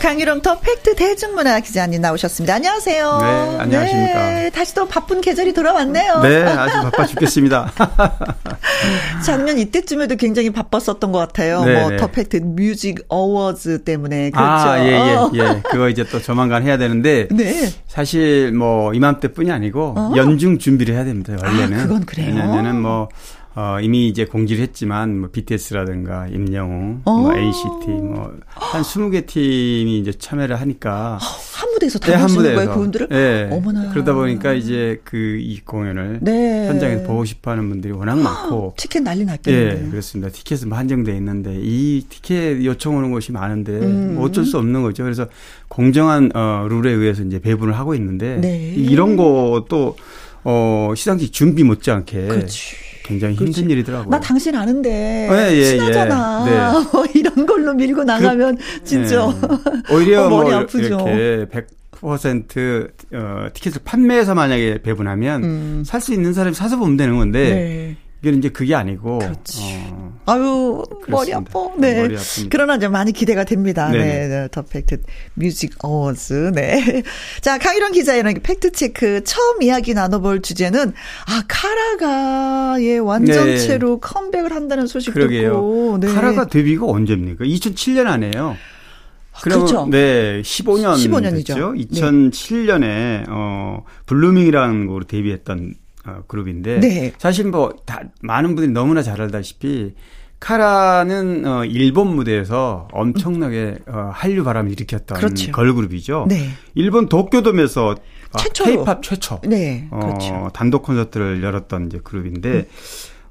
강일홍 더 팩트 대중문화 기자님 나오셨습니다. 안녕하세요.
네, 안녕하십니까. 네,
다시 또 바쁜 계절이 돌아왔네요.
네, 아주 바빠 죽겠습니다.
작년 이때쯤에도 굉장히 바빴었던 것 같아요. 네, 뭐더 네. 팩트 뮤직 어워즈 때문에 그렇죠.
아, 예, 예, 예. 그거 이제 또 조만간 해야 되는데 네. 사실 뭐 이맘때뿐이 아니고 어? 연중 준비를 해야 됩니다. 원래는.
아, 그건 그래요.
왜냐면은 뭐 어, 이미 이제 공지를 했지만, 뭐, BTS라든가, 임영웅, 어. 뭐, NCT, 뭐, 한 20개 팀이 이제 참여를 하니까.
한 무대에서 다 네, 한 무대에서. 거예요, 그분들을?
네. 어머나. 그러다 보니까 이제 그, 이 공연을. 네. 현장에서 보고 싶어 하는 분들이 워낙 많고.
티켓 난리 났겠네요.
네, 그렇습니다. 티켓은 뭐 한정돼 있는데, 이 티켓 요청 오는 곳이 많은데, 음. 뭐 어쩔 수 없는 거죠. 그래서 공정한, 어, 룰에 의해서 이제 배분을 하고 있는데, 네. 이런 것도, 어, 시상식 준비 못지않게. 그렇지. 굉장히 힘든 그렇지. 일이더라고요.
나 당신 아는데 어, 예, 예, 친하잖아. 예. 네. 뭐 이런 걸로 밀고 나가면 그, 진짜
예. 오히려 어, 머리 뭐 아프죠. 이렇게 100% 어, 티켓을 판매해서 만약에 배분하면 음. 살수 있는 사람이 사서 보면 되는 건데 네. 이게 이제 그게 아니고. 그렇지. 어,
아유, 그렇습니다. 머리 아파. 네. 머리 그러나 이제 많이 기대가 됩니다. 네네. 네. 네. 더 팩트 뮤직 어워즈. 네. 자, 강일홍 기자의 팩트 체크 처음 이야기 나눠볼 주제는, 아, 카라가의 완전체로 네. 컴백을 한다는 소식 그러게요. 듣고.
네. 카라가 데뷔가 언제입니까? 2007년 아니에요. 그럼 그렇죠. 네, 15년 15년이죠. 됐죠. 2007년에 어 Blooming이라는 곡으로 데뷔했던 어, 그룹인데 네. 사실 뭐 다 많은 분들이 너무나 잘 알다시피 카라는 어 일본 무대에서 엄청나게 어 한류 바람을 일으켰던 그렇죠. 걸그룹이죠. 네. 일본 도쿄돔에서 최초 케이팝 최초 네. 그렇죠. 어 단독 콘서트를 열었던 이제 그룹인데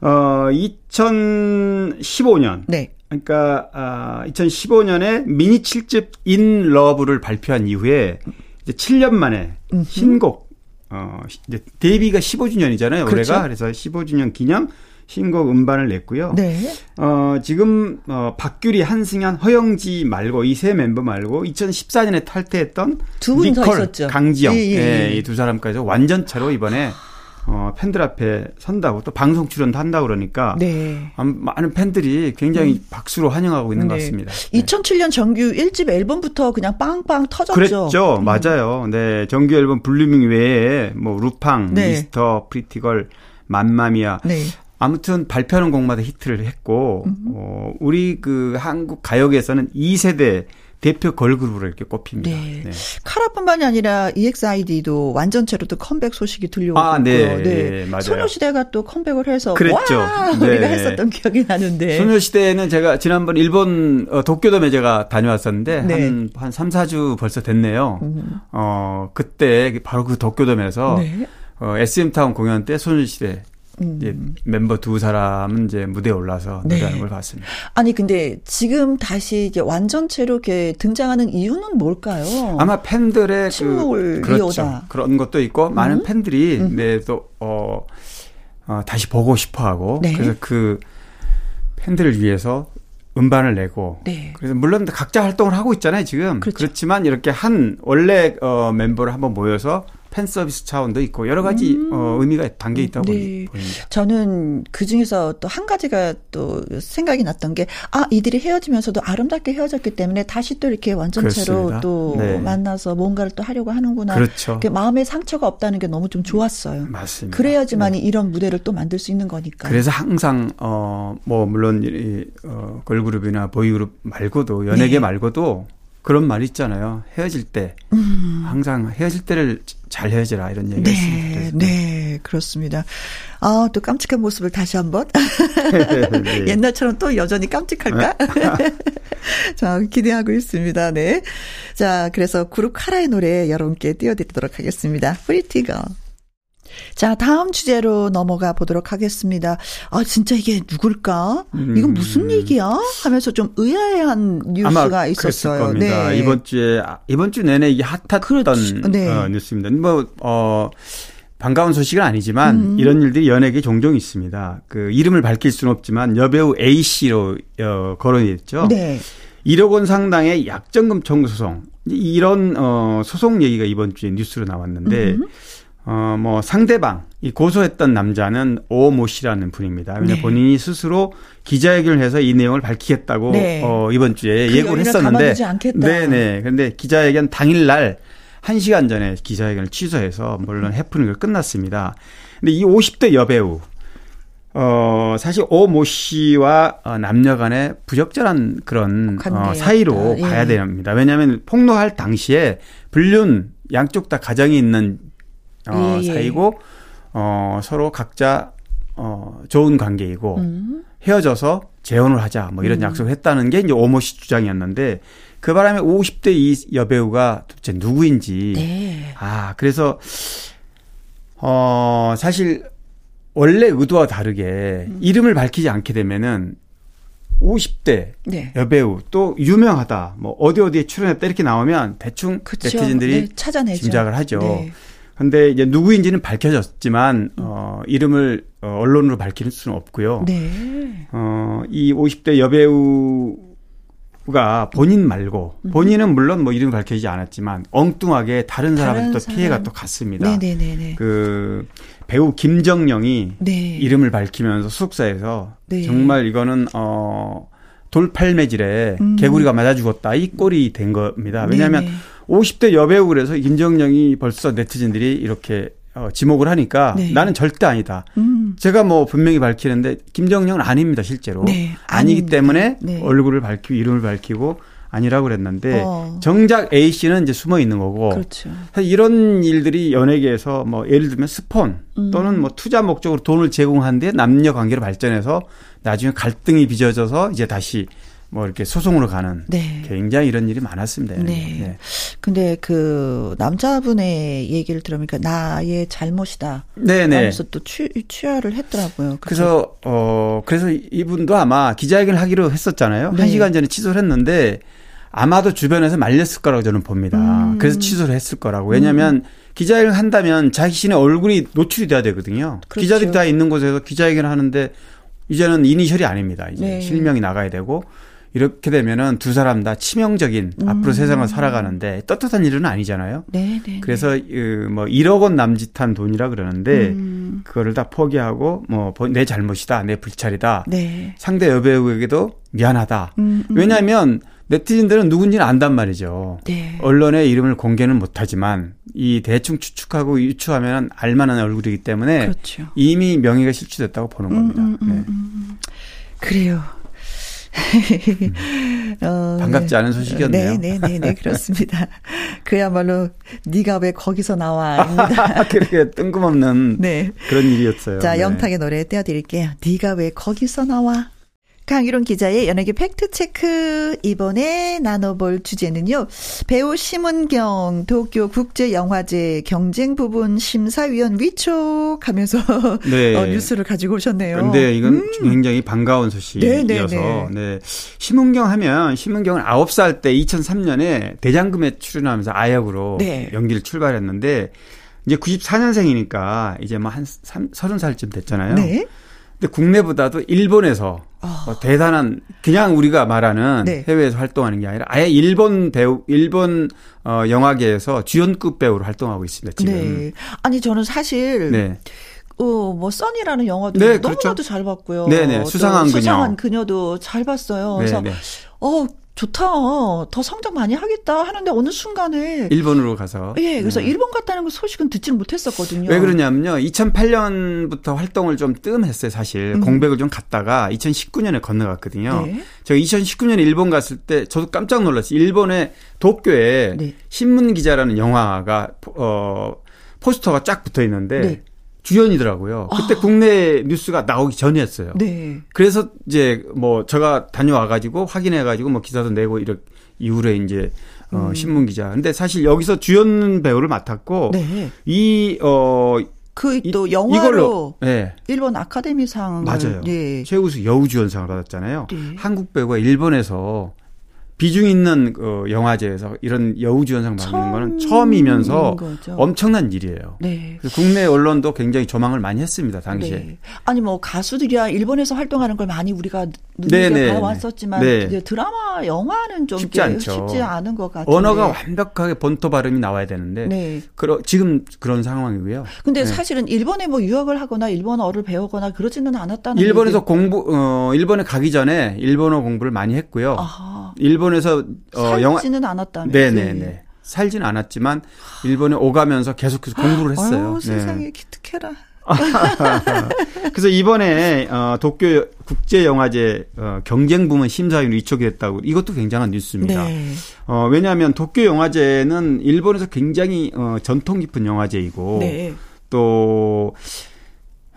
음. 어 2015년 네. 그러니까 아 2015년에 미니 7집 In Love를 발표한 이후에 이제 7년 만에 신곡 어, 이제 데뷔가 15주년이잖아요. 그렇죠. 올해가. 그래서 15주년 기념 신곡 음반을 냈고요. 네. 어, 지금 어, 박규리, 한승연, 허영지 말고 이 세 멤버 말고 2014년에 탈퇴했던 두분 니콜, 강지영 예, 예, 예. 예, 이두 사람까지 완전체로 이번에 어, 팬들 앞에 선다고 또 방송 출연도 한다고 그러니까 네. 많은 팬들이 굉장히 음. 박수로 환영하고 있는 네. 것 같습니다.
네. 2007년 정규 1집 앨범부터 그냥 빵빵 터졌죠.
그랬죠. 음. 맞아요. 네. 정규 앨범 Blooming 외에 뭐 루팡, 네. Mister Pretty Girl, 맘마미아 네. 아무튼 발표하는 곡마다 히트를 했고 음. 어, 우리 그 한국 가요계에서는 2세대 대표 걸그룹으로 이렇게 꼽힙니다. 네. 네.
카라뿐만이 아니라 EXID도 완전체로 또 컴백 소식이 들려오고 아, 네. 네. 네. 맞아요. 소녀시대가 또 컴백을 해서 그랬죠. 와! 네. 우리가 했었던 기억이 나는데.
소녀시대는 제가 지난번 일본 어, 도쿄돔에 제가 다녀왔었는데 네. 한, 한 3, 4주 벌써 됐네요. 음. 어, 그때 바로 그 도쿄돔에서 네. 어, SM타운 공연 때 소녀시대
음.
이제 멤버 두 사람은 이제 무대에 올라서
네.
노래하는 걸 봤습니다.
아니 근데 지금 다시 이제 완전체로 이렇게 등장하는 이유는 뭘까요?
아마 팬들의
침묵을
그, 그렇죠.
이어오다.
그런 것도 있고 많은
음?
팬들이
음.
네, 또 어, 어, 다시 보고 싶어하고
네.
그래서 그 팬들을 위해서 음반을 내고
네.
그래서 물론 각자 활동을 하고 있잖아요 지금
그렇죠.
그렇지만 이렇게 한 원래 어, 멤버를 한번 모여서 팬 서비스 차원도 있고 여러 가지 어, 의미가 담겨 있다고
네.
보입니다.
저는 그 중에서 또 한 가지가 또 생각이 났던 게, 아, 이들이 헤어지면서도 아름답게 헤어졌기 때문에 다시 또 이렇게 완전체로. 또
네.
만나서 뭔가를 또 하려고 하는구나.
그렇죠.
그 마음에 상처가 없다는 게 너무 좀 좋았어요.
맞습니다.
그래야지만이 이런 무대를 또 만들 수 있는 거니까.
그래서 항상 어 뭐 물론 이 어, 걸그룹이나 보이그룹 말고도 연예계
네.
말고도 그런 말 있잖아요. 헤어질 때 항상 헤어질 때를 잘 헤어지라 이런 얘기가 있습니다.
음. 네, 네, 그렇습니다. 아, 또 깜찍한 모습을 다시 한번.
네.
옛날처럼 또 여전히 깜찍할까? 자, 기대하고 있습니다. 네. 자, 그래서 그룹 카라의 노래 여러분께 띄워드리도록 하겠습니다. Girl. 자, 다음 주제로 넘어가 보도록 하겠습니다. 아, 진짜 이게 누굴까? 이건 무슨 얘기야? 하면서 좀 의아해한 뉴스가 있었어요.
겁니다. 이번 주에 아, 이번 주 내내 이게 핫했던
그렇죠. 네.
어, 뉴스입니다. 뭐 어 반가운 소식은 아니지만
음.
이런 일들이 연예계 종종 있습니다. 그 이름을 밝힐 수는 없지만 여배우 A 씨로 어, 거론이 됐죠.
네.
1억 원 상당의 약정금 청구 소송 이런 어 소송 얘기가 이번 주에 뉴스로 나왔는데
음.
어 뭐 상대방 이 고소했던 남자는 오모 씨라는 분입니다. 왜냐
네.
본인이 스스로 기자회견을 해서 이 내용을 밝히겠다고
네.
어 이번 주에
그
예고를 했었는데. 네네. 그런데 기자회견 당일 날 1시간 전에 기자회견을 취소해서 물론 해프닝을 끝났습니다. 근데 이 50대 여배우 어, 사실 오모 씨와 어, 남녀 간의 부적절한 그런 어. 사이로
예.
봐야 됩니다. 왜냐하면 폭로할 당시에 불륜 양쪽 다 가정이 있는 어,
예, 예.
사이고 어, 서로 각자 어, 좋은 관계이고
음.
헤어져서 재혼을 하자 뭐 이런 약속을 했다는 게 이제 오모 씨 주장이었는데 그 바람에 50대 이 여배우가 도대체 누구인지
네.
아, 그래서, 어, 사실, 원래 의도와 다르게
음.
이름을 밝히지 않게 되면은 50대
네.
여배우 또 유명하다, 뭐 어디 어디에 출연했다 이렇게 나오면 대충
그쵸.
네티즌들이
네, 찾아내죠.
짐작을 하죠.
네.
근데 이제 누구인지는 밝혀졌지만, 어, 이름을 어, 언론으로 밝힐 수는 없고요.
네.
어, 이 50대 여배우가 본인 말고,
음.
본인은 물론 뭐 이름이 밝혀지지 않았지만, 엉뚱하게 다른 사람한테 또
사람.
피해가 또 갔습니다.
네네네네.
그 배우 김정영이
네.
이름을 밝히면서 소속사에서
네.
정말 이거는 어 돌팔매질에
음.
개구리가 맞아 죽었다 이 꼴이 된 겁니다. 왜냐하면
네네.
50대 여배우 그래서 김정영이 벌써 네티즌들이 이렇게 어, 지목을 하니까
네.
나는 절대 아니다.
음.
제가 뭐 분명히 밝히는데 김정영은 아닙니다 실제로
네,
아니기. 때문에
네.
얼굴을 밝히고 이름을 밝히고 아니라고 그랬는데
어.
정작 A 씨는 이제 숨어 있는 거고
그렇죠.
이런 일들이 연예계에서 뭐 예를 들면 스폰
음.
또는 뭐 투자 목적으로 돈을 제공한 뒤에 남녀 관계로 발전해서 나중에 갈등이 빚어져서 이제 다시 뭐 이렇게 소송으로 가는
네.
굉장히 이런 일이 많았습니다.
네. 근데 그 남자분의 얘기를 들으니까 나의 잘못이다.
네, 네.
하면서 또 취, 취하를 했더라고요. 그쵸?
그래서 어 그래서 이분도 아마 기자회견을 하기로 했었잖아요.
네.
한 시간 전에 취소를 했는데 아마도 주변에서 말렸을 거라고 저는 봅니다.
음.
그래서 취소를 했을 거라고. 왜냐하면 기자회견을 한다면 자신의 얼굴이 노출이 돼야 되거든요.
그렇죠.
기자들이 다 있는 곳에서 기자회견을 하는데 이제는 이니셜이 아닙니다. 이제
네.
실명이 나가야 되고 이렇게 되면은 두 사람 다 치명적인
음.
앞으로 세상을 살아가는데 떳떳한 일은 아니잖아요.
네, 네.
그래서 그뭐 1억 원 남짓한 돈이라 그러는데
음.
그거를 다 포기하고 뭐 내 잘못이다, 내 불찰이다.
네.
상대 여배우에게도 미안하다.
음, 음.
왜냐하면 네티즌들은 누군지는 안단 말이죠.
네.
언론의 이름을 공개는 못하지만 이 대충 추측하고 유추하면 알만한 얼굴이기 때문에
그렇죠.
이미 명예가 실추됐다고 보는 겁니다.
음, 음,
네.
음. 그래요. 어,
반갑지 않은 소식이었네요.
네, 네, 네, 네, 그렇습니다. 그야말로 네가 왜 거기서 나와입니다.
그렇게 뜬금없는
네.
그런 일이었어요.
자,
네.
영탁의 노래 띄워드릴게요. 네가 왜 거기서 나와? 강유론 기자의 연예계 팩트체크. 이번에 나눠볼 주제는요. 배우 심은경 도쿄 국제영화제 경쟁 부분 심사위원 위촉하면서
네.
어, 뉴스를 가지고 오셨네요.
근데 이건
음.
굉장히 반가운
네, 네,
소식이어서
네.
네. 심은경 하면 심은경은 9살 때 2003년에 대장금에 출연하면서 아역으로
네.
연기를 출발했는데 이제 94년생이니까 이제 뭐 한 30살쯤 됐잖아요.
네.
근데 국내보다도 일본에서 어, 대단한 그냥 우리가 말하는
아. 네.
해외에서 활동하는 게 아니라 아예 일본 배우 일본 어, 영화계에서 주연급 배우로 활동하고 있습니다. 지금.
네. 아니 저는 사실
네.
어, 뭐 써니라는 영화도
네,
너무나도
그렇죠.
잘 봤고요.
네네,
또
수상한 그녀.
수상한 그녀도 잘 봤어요. 그래서
네, 네.
어 좋다. 더 성장 많이 하겠다 하는데 어느 순간에
일본으로 가서.
예, 그래서
네.
일본 갔다는 그 소식은 듣지는 못했었거든요.
왜 그러냐면요. 2008년부터 활동을 좀 뜸했어요, 사실.
음.
공백을 좀 갔다가 2019년에 건너갔거든요.
네.
저 2019년에 일본 갔을 때 저도 깜짝 놀랐어요. 일본의 도쿄에
네.
신문 기자라는 영화가 어 포스터가 쫙 붙어 있는데
네.
주연이더라고요. 그때 국내 뉴스가 나오기 전이었어요.
네.
그래서 이제 뭐 제가 다녀와 가지고 확인해 가지고 뭐 기사도 내고 이렇 이후에 이제 어
음.
신문 기자. 근데 사실 여기서 주연 배우를 맡았고
네.
이 어
그
이-
또 영화로
이걸로 네.
일본 아카데미상
맞아요.
예.
최우수 여우주연상을 받았잖아요.
네.
한국 배우가 일본에서 비중 있는 어, 영화제에서 이런 여우주연상 받는 거는 처음이면서
거죠.
엄청난 일이에요.
네.
국내 언론도 굉장히 조망을 많이 했습니다 당시에.
네. 아니 뭐 가수들이야 일본에서 활동하는 걸 많이 우리가
네,
눈에
네,
봐왔었지만
네.
드라마 영화는 좀
쉽지 않죠.
쉽지 않은 것 같아요.
언어가 완벽하게 본토 발음이 나와야 되는데
네.
그러, 지금 그런 상황이고요.
근데
네.
사실은 일본에 뭐 유학을 하거나 일본어를 배우거나 그러지는 않았다는
일본에서
얘기.
공부 어 일본에 가기 전에 일본어 공부를 많이 했고요.
아하.
일본 에서 어 영화
살지는 않았다면
네네네. 살진 않았지만 일본에 오가면서 계속해서 공부를 했어요.
아유,
네.
세상에 기특해라.
그래서 이번에 어, 도쿄 국제 영화제 어, 경쟁 부문 심사위원 위촉이 됐다고 이것도 굉장한 뉴스입니다.
네.
어, 왜냐하면 도쿄 영화제는 일본에서 굉장히 어, 전통 깊은 영화제이고
네.
또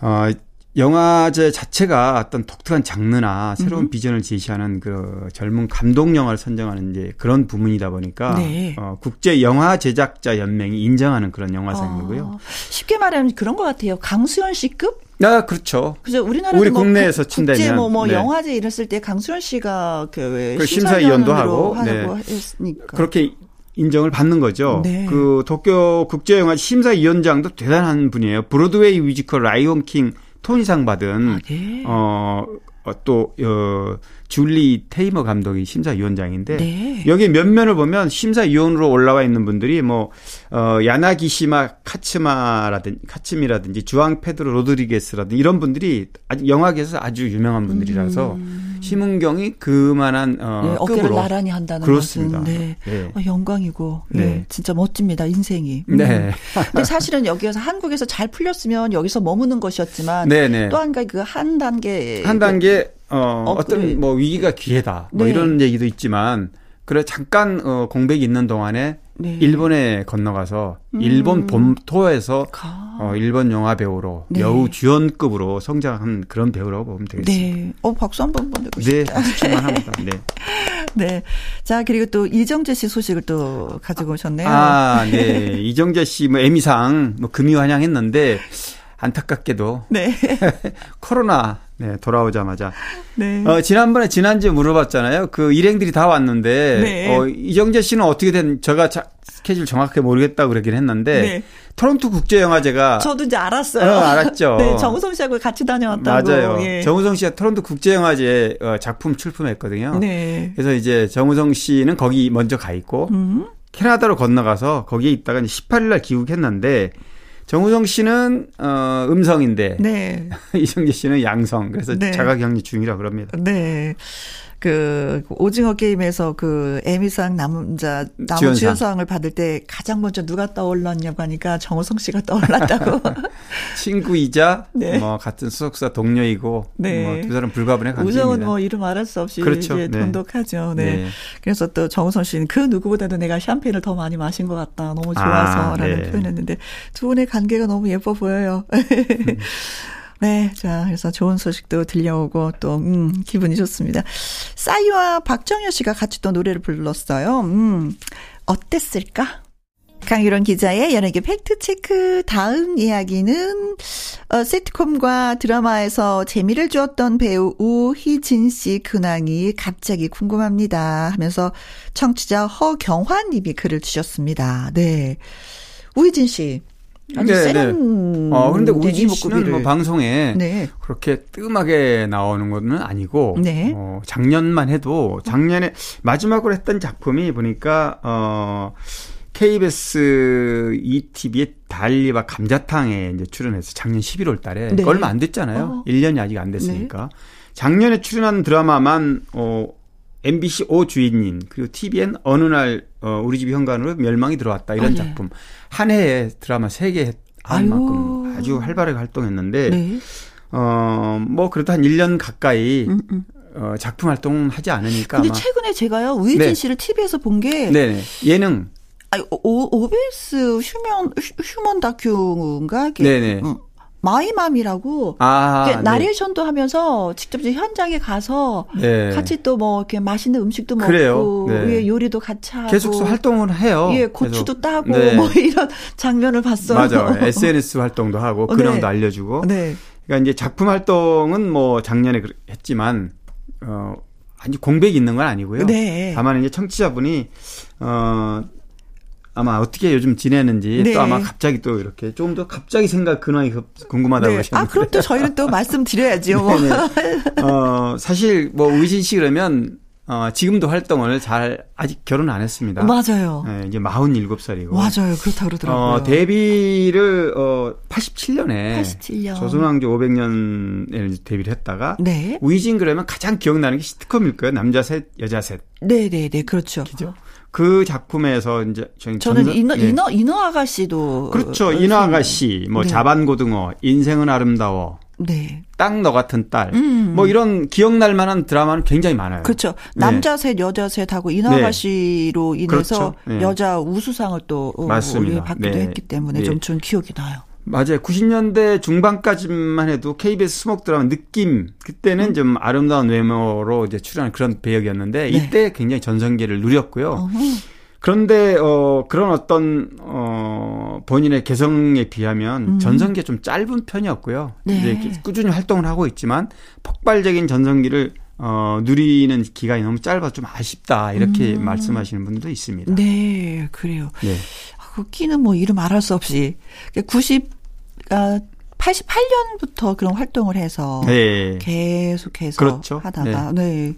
어, 영화제 자체가 어떤 독특한 장르나 새로운 비전을 제시하는 그 젊은 감동 영화를 선정하는 이제 그런 부문이다 보니까
네.
어, 국제 영화 제작자 연맹이 인정하는 그런 영화상이고요.
아, 쉽게 말하면 그런 것 같아요. 강수현 씨급?
아 그렇죠.
그죠? 우리나라도
우리
뭐
국내에서
국-
친다면,
국제 뭐, 뭐
네.
영화제 이랬을 때 강수현 씨가 그,
그 심사위원도 하고, 네.
했으니까.
그렇게 인정을 받는 거죠.
네.
그 도쿄 국제영화 심사위원장도 대단한 분이에요. 브로드웨이 뮤지컬 라이온 킹 토니상 받은
아, 네.
어, 어, 또, 어, 줄리 테이머 감독이 심사위원장인데,
네.
여기 면면을 보면 심사위원으로 올라와 있는 분들이 뭐, 어, 야나기시마 카츠마라든지, 카츠미라든지, 주앙 페드로 로드리게스라든지 이런 분들이 아주 영화계에서 아주 유명한 분들이라서, 심은경이 그만한, 어,
네, 어깨를
급으로.
나란히 한다는
그렇습니다.
것은 네.
네.
어, 영광이고 네.
네.
진짜 멋집니다 인생이. 음.
네.
근데 사실은 여기에서 한국에서 잘 풀렸으면 여기서 머무는 것이었지만
네네.
또한 가지 그 한 단계
한 단계 어,
업그레이드.
어떤 뭐 위기가 기회다 뭐
네.
이런 얘기도 있지만 그래 잠깐 어, 공백이 있는 동안에
네.
일본에 건너가서 일본 본토에서
가.
어, 일본 영화 배우로
네.
여우 주연급으로 성장한 그런 배우라고 보면 되겠습니다.
네. 어 박수 한번 보내고
네,
싶다.
박수만 합니다. 네.
네. 자 그리고 또 이정재 씨 소식을 또 가지고 오셨네요.
아, 네. 이정재 씨뭐 에미상 뭐 금이 환영했는데 안타깝게도
네.
코로나 네, 돌아오자마자
네.
어, 지난번에 지난주에 물어봤잖아요. 그 일행들이 다 왔는데
네.
어, 이정재 씨는 어떻게 된 제가 자, 스케줄 정확하게 모르겠다고 그러긴 했는데
네.
토론토 국제 영화제가
저도 이제 알았어요.
어, 알았죠.
네, 정우성 씨하고 같이 다녀왔다고.
맞아요.
예.
정우성 씨가 토론토 국제 영화제 어, 작품 출품했거든요.
네.
그래서 이제 정우성 씨는 거기 먼저 가 있고
음.
캐나다로 건너가서 거기에 있다가 이제 18일 날 귀국했는데 정우성 씨는 어, 음성인데
네.
이정재 씨는 양성. 그래서
네.
자가격리 중이라 그럽니다.
네. 그 오징어 게임에서 그 에미상 남자 남우
주연상.
주연상을 받을 때 가장 먼저 누가 떠올랐냐고 하니까 정우성 씨가 떠올랐다고.
친구이자
네.
뭐 같은 소속사 동료이고
네.
뭐두 사람 불가분의 관계입니다.
우정은 뭐 이름 말할 수 없이
그렇죠.
이제
네.
돈독하죠. 네.
네.
그래서 또 정우성 씨는 그 누구보다도 내가 샴페인을 더 많이 마신 것 같다. 너무 좋아서라는
아, 네.
표현했는데 두 분의 관계가 너무 예뻐 보여요. 네, 자, 그래서 좋은 소식도 들려오고 또, 음, 기분이 좋습니다. 싸이와 박정현 씨가 같이 또 노래를 불렀어요. 음, 어땠을까? 강유론 기자의 연예계 팩트체크 다음 이야기는 어, 시트콤과 드라마에서 재미를 주었던 배우 우희진 씨 근황이 갑자기 궁금합니다 하면서 청취자 허경환 님이 글을 주셨습니다. 네. 우희진 씨. 아주
네,
세련
어, 그런데
된
우진 씨는. 뭐 방송에
네.
그렇게 뜸하게 나오는 것은 아니고
네.
어, 작년만 해도 작년에 마지막으로 했던 작품이 보니까 어 KBS ETV의 달리와 감자탕에 이제 출연해서 작년 11월 달에
네.
얼마 안 됐잖아요.
어.
1년이 아직 안 됐으니까. 작년에 출연한 드라마만 어 MBC 오 주인님 그리고 TVN 어느 날 어, 우리 집 현관으로 멸망이 들어왔다 이런
아, 네.
작품 한 해에 드라마 3개 한
아유.
만큼 아주 활발하게 활동했는데
네.
어, 뭐, 그래도 한 1년 가까이,
음, 음.
어, 작품 활동 하지 않으니까.
근데
아마.
최근에 제가요, 우희진
네.
씨를 TV에서 본 게,
네네. 예능.
아니, 오, OBS human, hu- human 다큐인가?
네네.
음, My Mom이라고,
아. 네.
나레이션도 하면서 직접 이제 현장에 가서
네.
같이 또 뭐 이렇게 맛있는 음식도
그래요.
먹고
네.
예, 요리도 같이 하고
계속 활동을 해요.
예 고추도
그래서.
따고
네.
뭐 이런 장면을 봤어요.
맞아요. SNS 활동도 하고,
어,
근황도
네.
알려주고.
네.
그러니까 이제 작품 활동은 뭐 작년에 했지만, 어, 아니 공백이 있는 건 아니고요.
네.
다만 이제 청취자분이, 어, 아마 어떻게 요즘 지내는지
네.
또 아마 갑자기 또 이렇게 좀더 갑자기 생각 근황이 급- 궁금하다고
네.
하셨는데.
아 그럼 또 저희는 또 말씀드려야죠. 뭐.
네네. 어, 사실 뭐 의진 씨 그러면 어, 지금도 활동을 잘 아직 결혼 안 했습니다.
맞아요.
네, 이제 47살이고.
맞아요. 그렇다고 그러더라고요.
어, 데뷔를 어 87년에
87년.
조선왕조 500년에 데뷔를 했다가
네.
우이진 그러면 가장 기억나는 게 시트콤일 거예요. 남자 셋, 여자 셋.
네, 네, 네. 그렇죠.
그죠? 그 작품에서 이제
저는 인어
네.
인어 인어 아가씨도
그렇죠.
어,
인어 아가씨, 뭐
네.
자반고등어, 인생은 아름다워,
네.
딱너 같은 딸,
음.
뭐 이런 기억날 만한 드라마는 굉장히 많아요.
그렇죠.
네.
남자 셋, 여자 셋 하고 인어
네.
아가씨로 인해서
그렇죠. 네.
여자 우수상을 또 어,
맞습니다.
예, 받기도
네.
했기 때문에
네.
좀전 기억이 나요.
맞아요. 90년대 중반까지만 해도 KBS 수목 드라마 느낌 그때는 좀 아름다운 외모로 이제 출연한 그런 배역이었는데
음. 네.
이때 굉장히 전성기를 누렸고요.
어허.
그런데 어 그런 어떤 어 본인의 개성에 비하면
음.
전성기가 좀 짧은 편이었고요.
네.
이제 꾸준히 활동을 하고 있지만 폭발적인 전성기를 어 누리는 기간이 너무 짧아 좀 아쉽다 이렇게
음.
말씀하시는 분도 있습니다.
네, 그래요.
네.
아, 그 끼는 뭐 이름 말할 수 없이 90, 아, 88년부터 그런 활동을 해서
네.
계속해서
그렇죠.
하다가 네.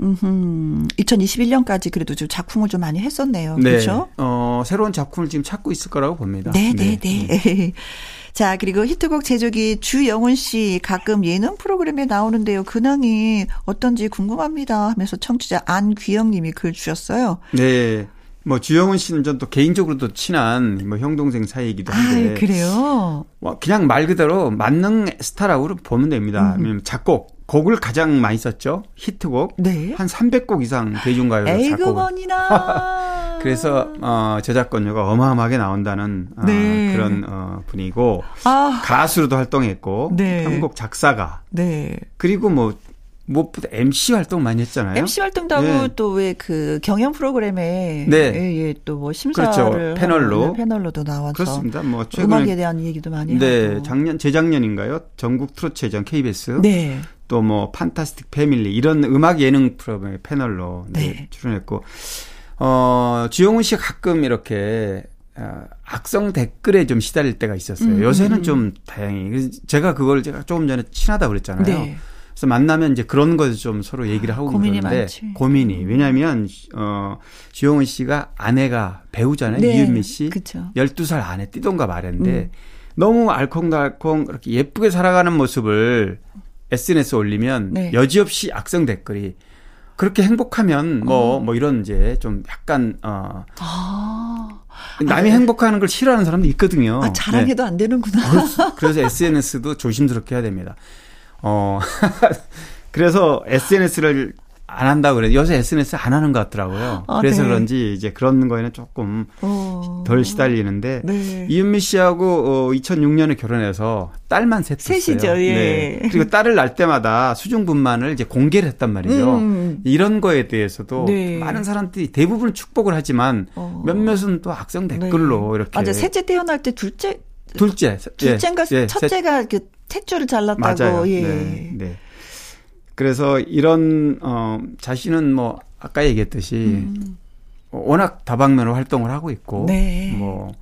음, 2021년까지 그래도 좀 작품을 좀 많이 했었네요.
네.
그렇죠?
어, 새로운 작품을 지금 찾고 있을 거라고 봅니다.
네, 네, 네. 자, 그리고 히트곡 제조기 주영훈 씨 가끔 예능 프로그램에 나오는데요. 근황이 어떤지 궁금합니다 하면서 청취자 안귀영 님이 글 주셨어요.
네. 뭐 주영훈 씨는 전 또 개인적으로도 친한 뭐 형 동생 사이이기도
아,
한데
그래요?
뭐 그냥 말 그대로 만능 스타라고 보면 됩니다.
음.
작곡 곡을 가장 많이 썼죠. 히트곡
네.
한 300곡 이상 대중가요로 작곡을.
에이그먼이나.
그래서 어 저작권료가 어마어마하게 나온다는 어,
네.
그런 어 분이고
아,
가수로도 활동했고
네.
편곡 작사가
네.
그리고 뭐 무엇보다 MC 활동 많이 했잖아요.
MC 활동도 하고
네.
또왜 그 경연 프로그램에
네.
예, 예, 또뭐 심사를
그렇죠. 패널로.
패널로도 나와서
그렇습니다. 뭐
음악에
최근에
대한 얘기도 많이
네,
하고.
작년 재작년인가요? 전국 트로트회전 KBS
네.
또 뭐 판타스틱 패밀리 이런 음악 예능 프로그램의 패널로 이제
네.
출연했고 어 주영훈 씨가 가끔 이렇게 어, 악성 댓글에 좀 시달릴 때가 있었어요.
음,
요새는
음,
좀 다행히 제가 그걸 제가 조금 전에 친하다 고 그랬잖아요.
네.
그래서 만나면 이제 그런 것을 좀 서로 얘기를 하고
고민이
그러는데
많지.
고민이 왜냐하면 어 주영훈 씨가 아내가 배우잖아요.
네.
이은미 씨.
그쵸.
12살 안에 띠동갑 아래인데
음.
너무 알콩달콩 이렇게 예쁘게 살아가는 모습을 SNS 에 올리면
네.
여지없이 악성 댓글이 그렇게 행복하면 뭐뭐 이런 이제 좀 약간 어
아,
남이 행복하는 걸 싫어하는 사람도 있거든요.
아 자랑해도 안 되는구나.
네. 그래서 SNS도 조심스럽게 해야 됩니다. 어 그래서 SNS를 안 한다 그래. 요새 SNS 안 하는 것 같더라고요.
아,
그래서
네.
그런지 이제 그런 거에는 조금
어.
덜 시달리는데
네.
이은미 씨하고 어, 2006년에 결혼해서 딸만 셋
셋이죠,
었어요
예.
그리고 딸을 낳을 때마다 수중분만을 이제 공개를 했단 말이죠.
음.
이런 거에 대해서도
네.
많은 사람들이 대부분 축복을 하지만
어.
몇몇은 또 악성 댓글로
네.
이렇게
맞아. 셋째 태어날 때 둘째
둘째
둘째인가
예, 예, 셋-
첫째가 그 탯줄을 잘랐다고
맞아요.
예.
네, 네. 그래서 이런 어 자신은 뭐 아까 얘기했듯이 워낙 다방면으로 활동을 하고 있고
음. 네.
뭐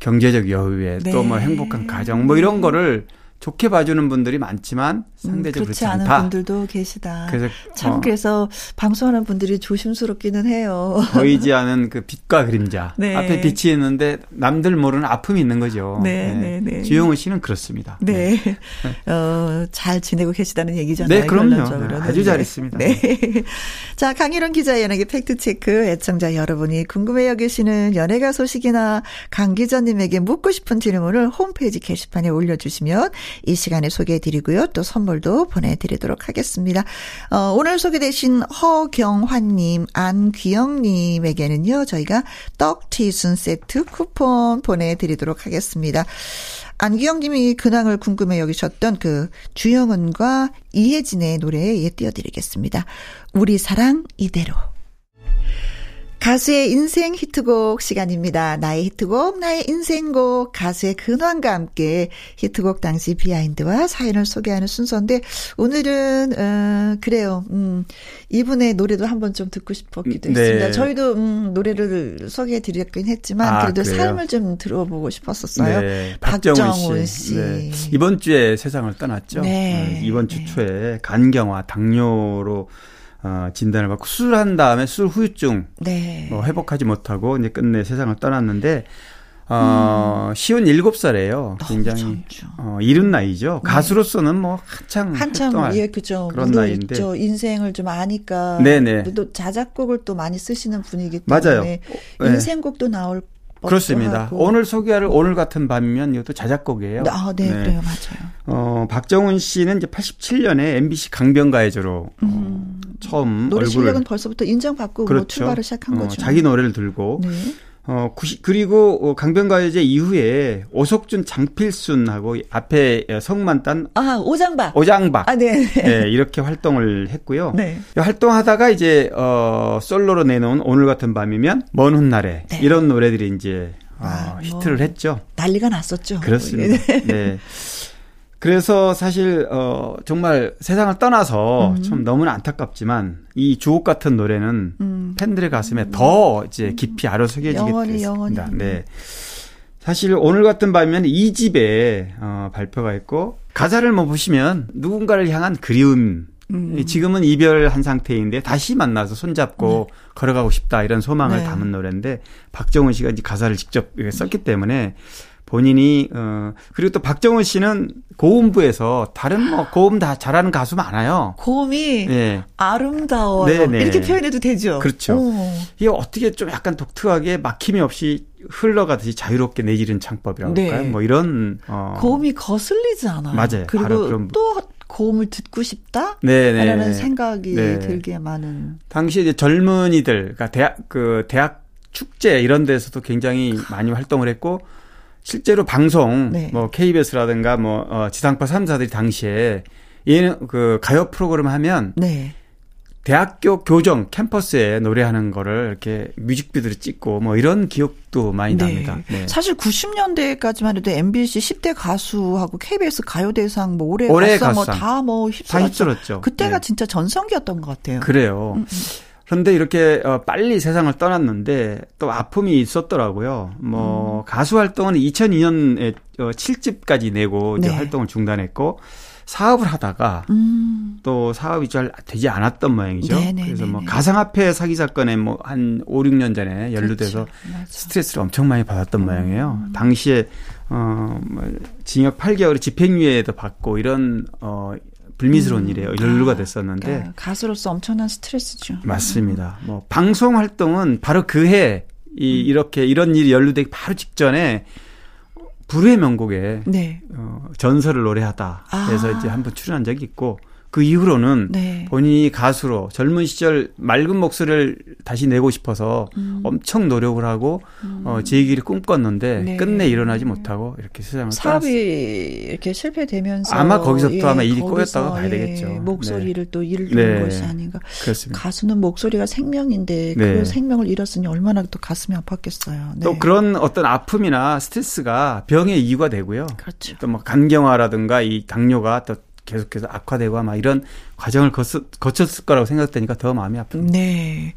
경제적 여유에
네.
또뭐 행복한 가정 뭐 이런 거를 좋게 봐주는 분들이 많지만
음,
상대적으로
그렇지
그렇지
않은
않다.
분들도 계시다.
그래서
참
어,
그래서 방송하는 분들이 조심스럽기는 해요.
보이지 않은 그 빛과 그림자
네.
앞에 빛이 있는데 남들 모르는 아픔이 있는 거죠.
네, 네, 네.
주영훈 씨는 그렇습니다.
네. 어, 잘 지내고 계시다는 얘기잖아요.
네, 그럼요. 네, 아주 잘 있습니다.
네. 자, 강희론 기자의 연예계 팩트 체크. 애청자 여러분이 궁금해 여기시는 연예가 소식이나 강 기자님에게 묻고 싶은 질문을 홈페이지 게시판에 올려주시면 이 시간에 소개해 드리고요. 또 선물도 보내드리도록 하겠습니다. 어, 오늘 소개되신 허경환님, 안귀영님에게는요, 저희가 떡튀순 세트 쿠폰 보내드리도록 하겠습니다. 안기영 님이 근황을 궁금해 여기셨던 그 주영은과 이혜진의 노래 예 띄워드리겠습니다. 우리 사랑 이대로. 가수의 인생 히트곡 시간입니다. 나의 히트곡, 나의 인생곡, 가수의 근황과 함께 히트곡 당시 비하인드와 사연을 소개하는 순서인데, 오늘은, 어, 그래요. 음, 이분의 노래도 한번 좀 듣고 싶었기도
네.
했습니다. 저희도, 음, 노래를 소개해 드렸긴 했지만,
아,
그래도
그래요?
삶을 좀 들어보고 싶었었어요.
네,
박정훈 씨.
네. 이번 주에 세상을 떠났죠.
네.
음, 이번 주
네.
초에 간경화, 당뇨로 어, 진단을 받고 수술한 다음에 수술 후유증
네.
뭐 회복하지 못하고 이제 끝내 세상을 떠났는데 어, 쉬운 일곱 살이에요. 굉장히
젊죠.
어, 이른 나이죠. 가수로서는 뭐 한창 활동할
예 그죠.
그런 나이인데.
저 인생을 좀 아니까
네네.
또 자작곡을 또 많이 쓰시는 분이기 때문에
맞아요. 네.
인생곡도 나올
그렇습니다.
하고.
오늘 소개할 오늘 같은 밤이면 이것도 자작곡이에요.
아, 네, 그래요. 맞아요.
어, 박정훈 씨는 이제 87년에 MBC 강변가해조로 어, 처음
음. 노래
얼굴을
실력은 벌써부터 인정받고 뭐
그렇죠.
출발을 시작한
어,
거죠.
자기 노래를 들고
네.
어 90, 그리고 어, 강변가요제 이후에 오석준 장필순하고 앞에 성만 딴
아, 오장박.
오장박
아, 네.
네, 이렇게 활동을 했고요.
네.
활동하다가 이제 어 솔로로 내놓은 오늘 같은 밤이면 먼 훗날에
네.
이런 노래들이 이제 어,
아, 뭐.
히트를 했죠.
난리가 났었죠.
그렇습니다. 네. 그래서 사실 어 정말 세상을 떠나서
음.
좀 너무나 안타깝지만 이 주옥 같은 노래는
음.
팬들의 가슴에 더 이제 깊이 아로새겨지게
영원히,
됐습니다.
영원히.
네. 사실 오늘 같은 밤이면 2집에 어, 발표가 있고 가사를 뭐 보시면 누군가를 향한 그리움
음.
지금은 이별한 상태인데 다시 만나서 손잡고 걸어가고 싶다 이런 소망을
네.
담은 노래인데 박정운 씨가 이제 가사를 직접 썼기 때문에 본인이 어 그리고 또 박정운 씨는 고음부에서 다른 뭐 고음 다 잘하는 가수 많아요.
고음이
예.
아름다워요.
네네.
이렇게 표현해도 되죠.
그렇죠.
오.
이게 어떻게 좀 약간 독특하게 막힘이 없이 흘러가듯이 자유롭게 내지른 창법이라고
네.
할까요? 뭐 이런 어
고음이 거슬리지 않아요.
맞아요.
그리고
그런
또 고음을 듣고 싶다?
네네.
라는 생각이
네.
들게 많은.
당시 이제 젊은이들, 그러니까 대학 그 대학 축제 이런 데서도 굉장히 많이 활동을 했고 실제로 방송
네.
뭐 KBS라든가 뭐 어, 지상파 3사들이 당시에 얘는 그 가요 프로그램 하면
네.
대학교 교정 캠퍼스에 노래하는 거를 이렇게 뮤직비디오를 찍고 뭐 이런 기억도 많이 납니다. 네.
사실 90년대까지만 해도 MBC 10대 가수하고 KBS 가요대상 뭐 올해
올해
가수. 뭐다뭐
다
휩쓸었죠.
휩쓸었죠.
그때가
네.
진짜 전성기였던 것 같아요.
그래요.
음,
그런데 이렇게 어, 빨리 세상을 떠났는데 또 아픔이 있었더라고요. 뭐
음.
가수 활동은 2002년에 어, 7집까지 내고 이제
네.
활동을 중단했고 사업을 하다가
음.
또 사업이 잘 되지 않았던 모양이죠.
네네네네.
그래서 뭐 가상화폐 사기 사건에 뭐 한 5, 6년 전에 연루돼서
그렇죠.
스트레스를 엄청 많이 받았던
음.
모양이에요. 당시에 어, 뭐 징역 8개월 집행유예도 받고 이런 어 불미스러운 일에 연루가 됐었는데
그러니까 가수로서 엄청난 스트레스죠.
맞습니다. 뭐 방송 활동은 바로 그해 이 이렇게 이런 일이 연루되기 바로 직전에 불후의 명곡에
네.
어, 전설을 노래하다.
아.
그래서 이제 한번 출연한 적이 있고 그 이후로는
네.
본인이 가수로 젊은 시절 맑은 목소리를 다시 내고 싶어서
음.
엄청 노력을 하고 어, 제 길을 꿈꿨는데
네.
끝내 일어나지 못하고 이렇게 세상을
사업이
떠났
이렇게 실패되면서
아마 거기서 또 아마 일이
거기서,
꼬였다고 봐야
예,
되겠죠.
목소리를 또 잃는
네.
것이 아닌가.
그렇습니다.
가수는 목소리가 생명인데
네.
그 생명을 잃었으니 얼마나 또 가슴이 아팠겠어요. 네.
또 그런 어떤 아픔이나 스트레스가 병의 이유가 되고요.
그렇죠.
또 뭐 간경화라든가 이 당뇨가 또 계속해서 악화되고 아마 이런 과정을 거쳤, 거쳤을 거라고 생각되니까 더 마음이 아픕니다.
네.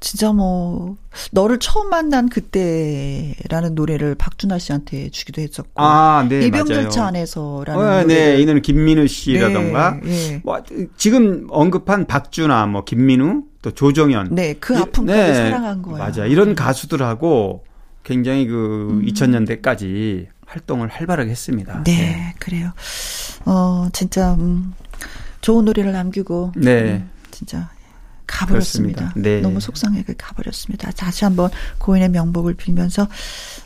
진짜 뭐 너를 처음 만난 그때라는 노래를 박준하 씨한테 주기도 했었고
아, 네, 맞아요.
안에서라는
어,
노래를
네, 이 노래 김민우 씨라던가
네, 네.
뭐 지금 언급한 박준하, 뭐 김민우, 또 조정현,
네, 그
이-
아픔까지 사랑한 거예요.
맞아. 이런 가수들하고 굉장히 그
음.
2000년대까지 활동을 활발하게 했습니다.
네, 그래요. 어, 진짜 음, 좋은 노래를 남기고
네.
음, 진짜
가버렸습니다. 네.
너무 속상하게 가버렸습니다. 다시 한번 고인의 명복을 빌면서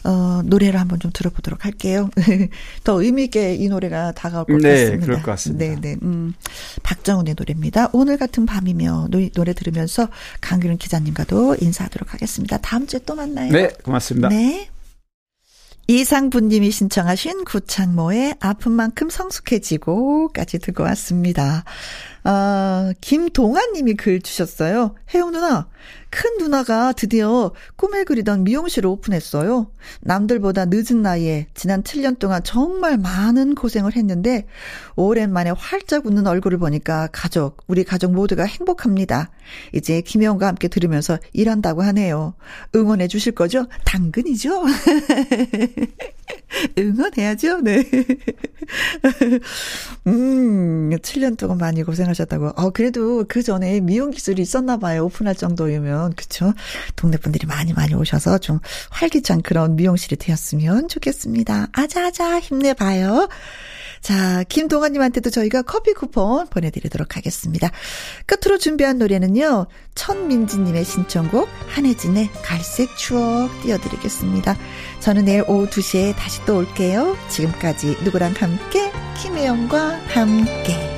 어, 노래를 한번 좀 들어보도록 할게요. 더 의미 있게 이 노래가 다가올 것
네,
같습니다.
그럴 것 같습니다.
네, 네. 음, 박정훈의 노래입니다. 오늘 같은 밤이며 노, 노래 들으면서 강규른 기자님과도 인사하도록 하겠습니다. 다음 주에 또 만나요.
네, 고맙습니다.
네. 이상분님이 신청하신 구창모의 아픈 만큼 성숙해지고까지 듣고 왔습니다. 아, 김동아님이 글 주셨어요. 혜영 누나, 큰 누나가 드디어 꿈에 그리던 미용실 을 오픈했어요. 남들보다 늦은 나이에 지난 7년 동안 정말 많은 고생을 했는데 오랜만에 활짝 웃는 얼굴을 보니까 가족, 우리 가족 모두가 행복합니다. 이제 김혜영과 함께 들으면서 일한다고 하네요. 응원해 주실 거죠? 당근이죠? 응원해야죠, 네. 음, 7년 동안 많이 고생 하셨다고. 어, 그래도 그 전에 미용 기술이 있었나 봐요. 오픈할 정도면. 그쵸? 동네 분들이 많이 많이 오셔서 좀 활기찬 그런 미용실이 되었으면 좋겠습니다. 아자아자 힘내봐요. 자, 김동아님한테도 저희가 커피 쿠폰 보내드리도록 하겠습니다. 끝으로 준비한 노래는요, 천민지님의 신청곡, 한혜진의 갈색 추억 띄워드리겠습니다. 저는 내일 오후 2시에 다시 또 올게요. 지금까지 누구랑 함께, 김혜영과 함께.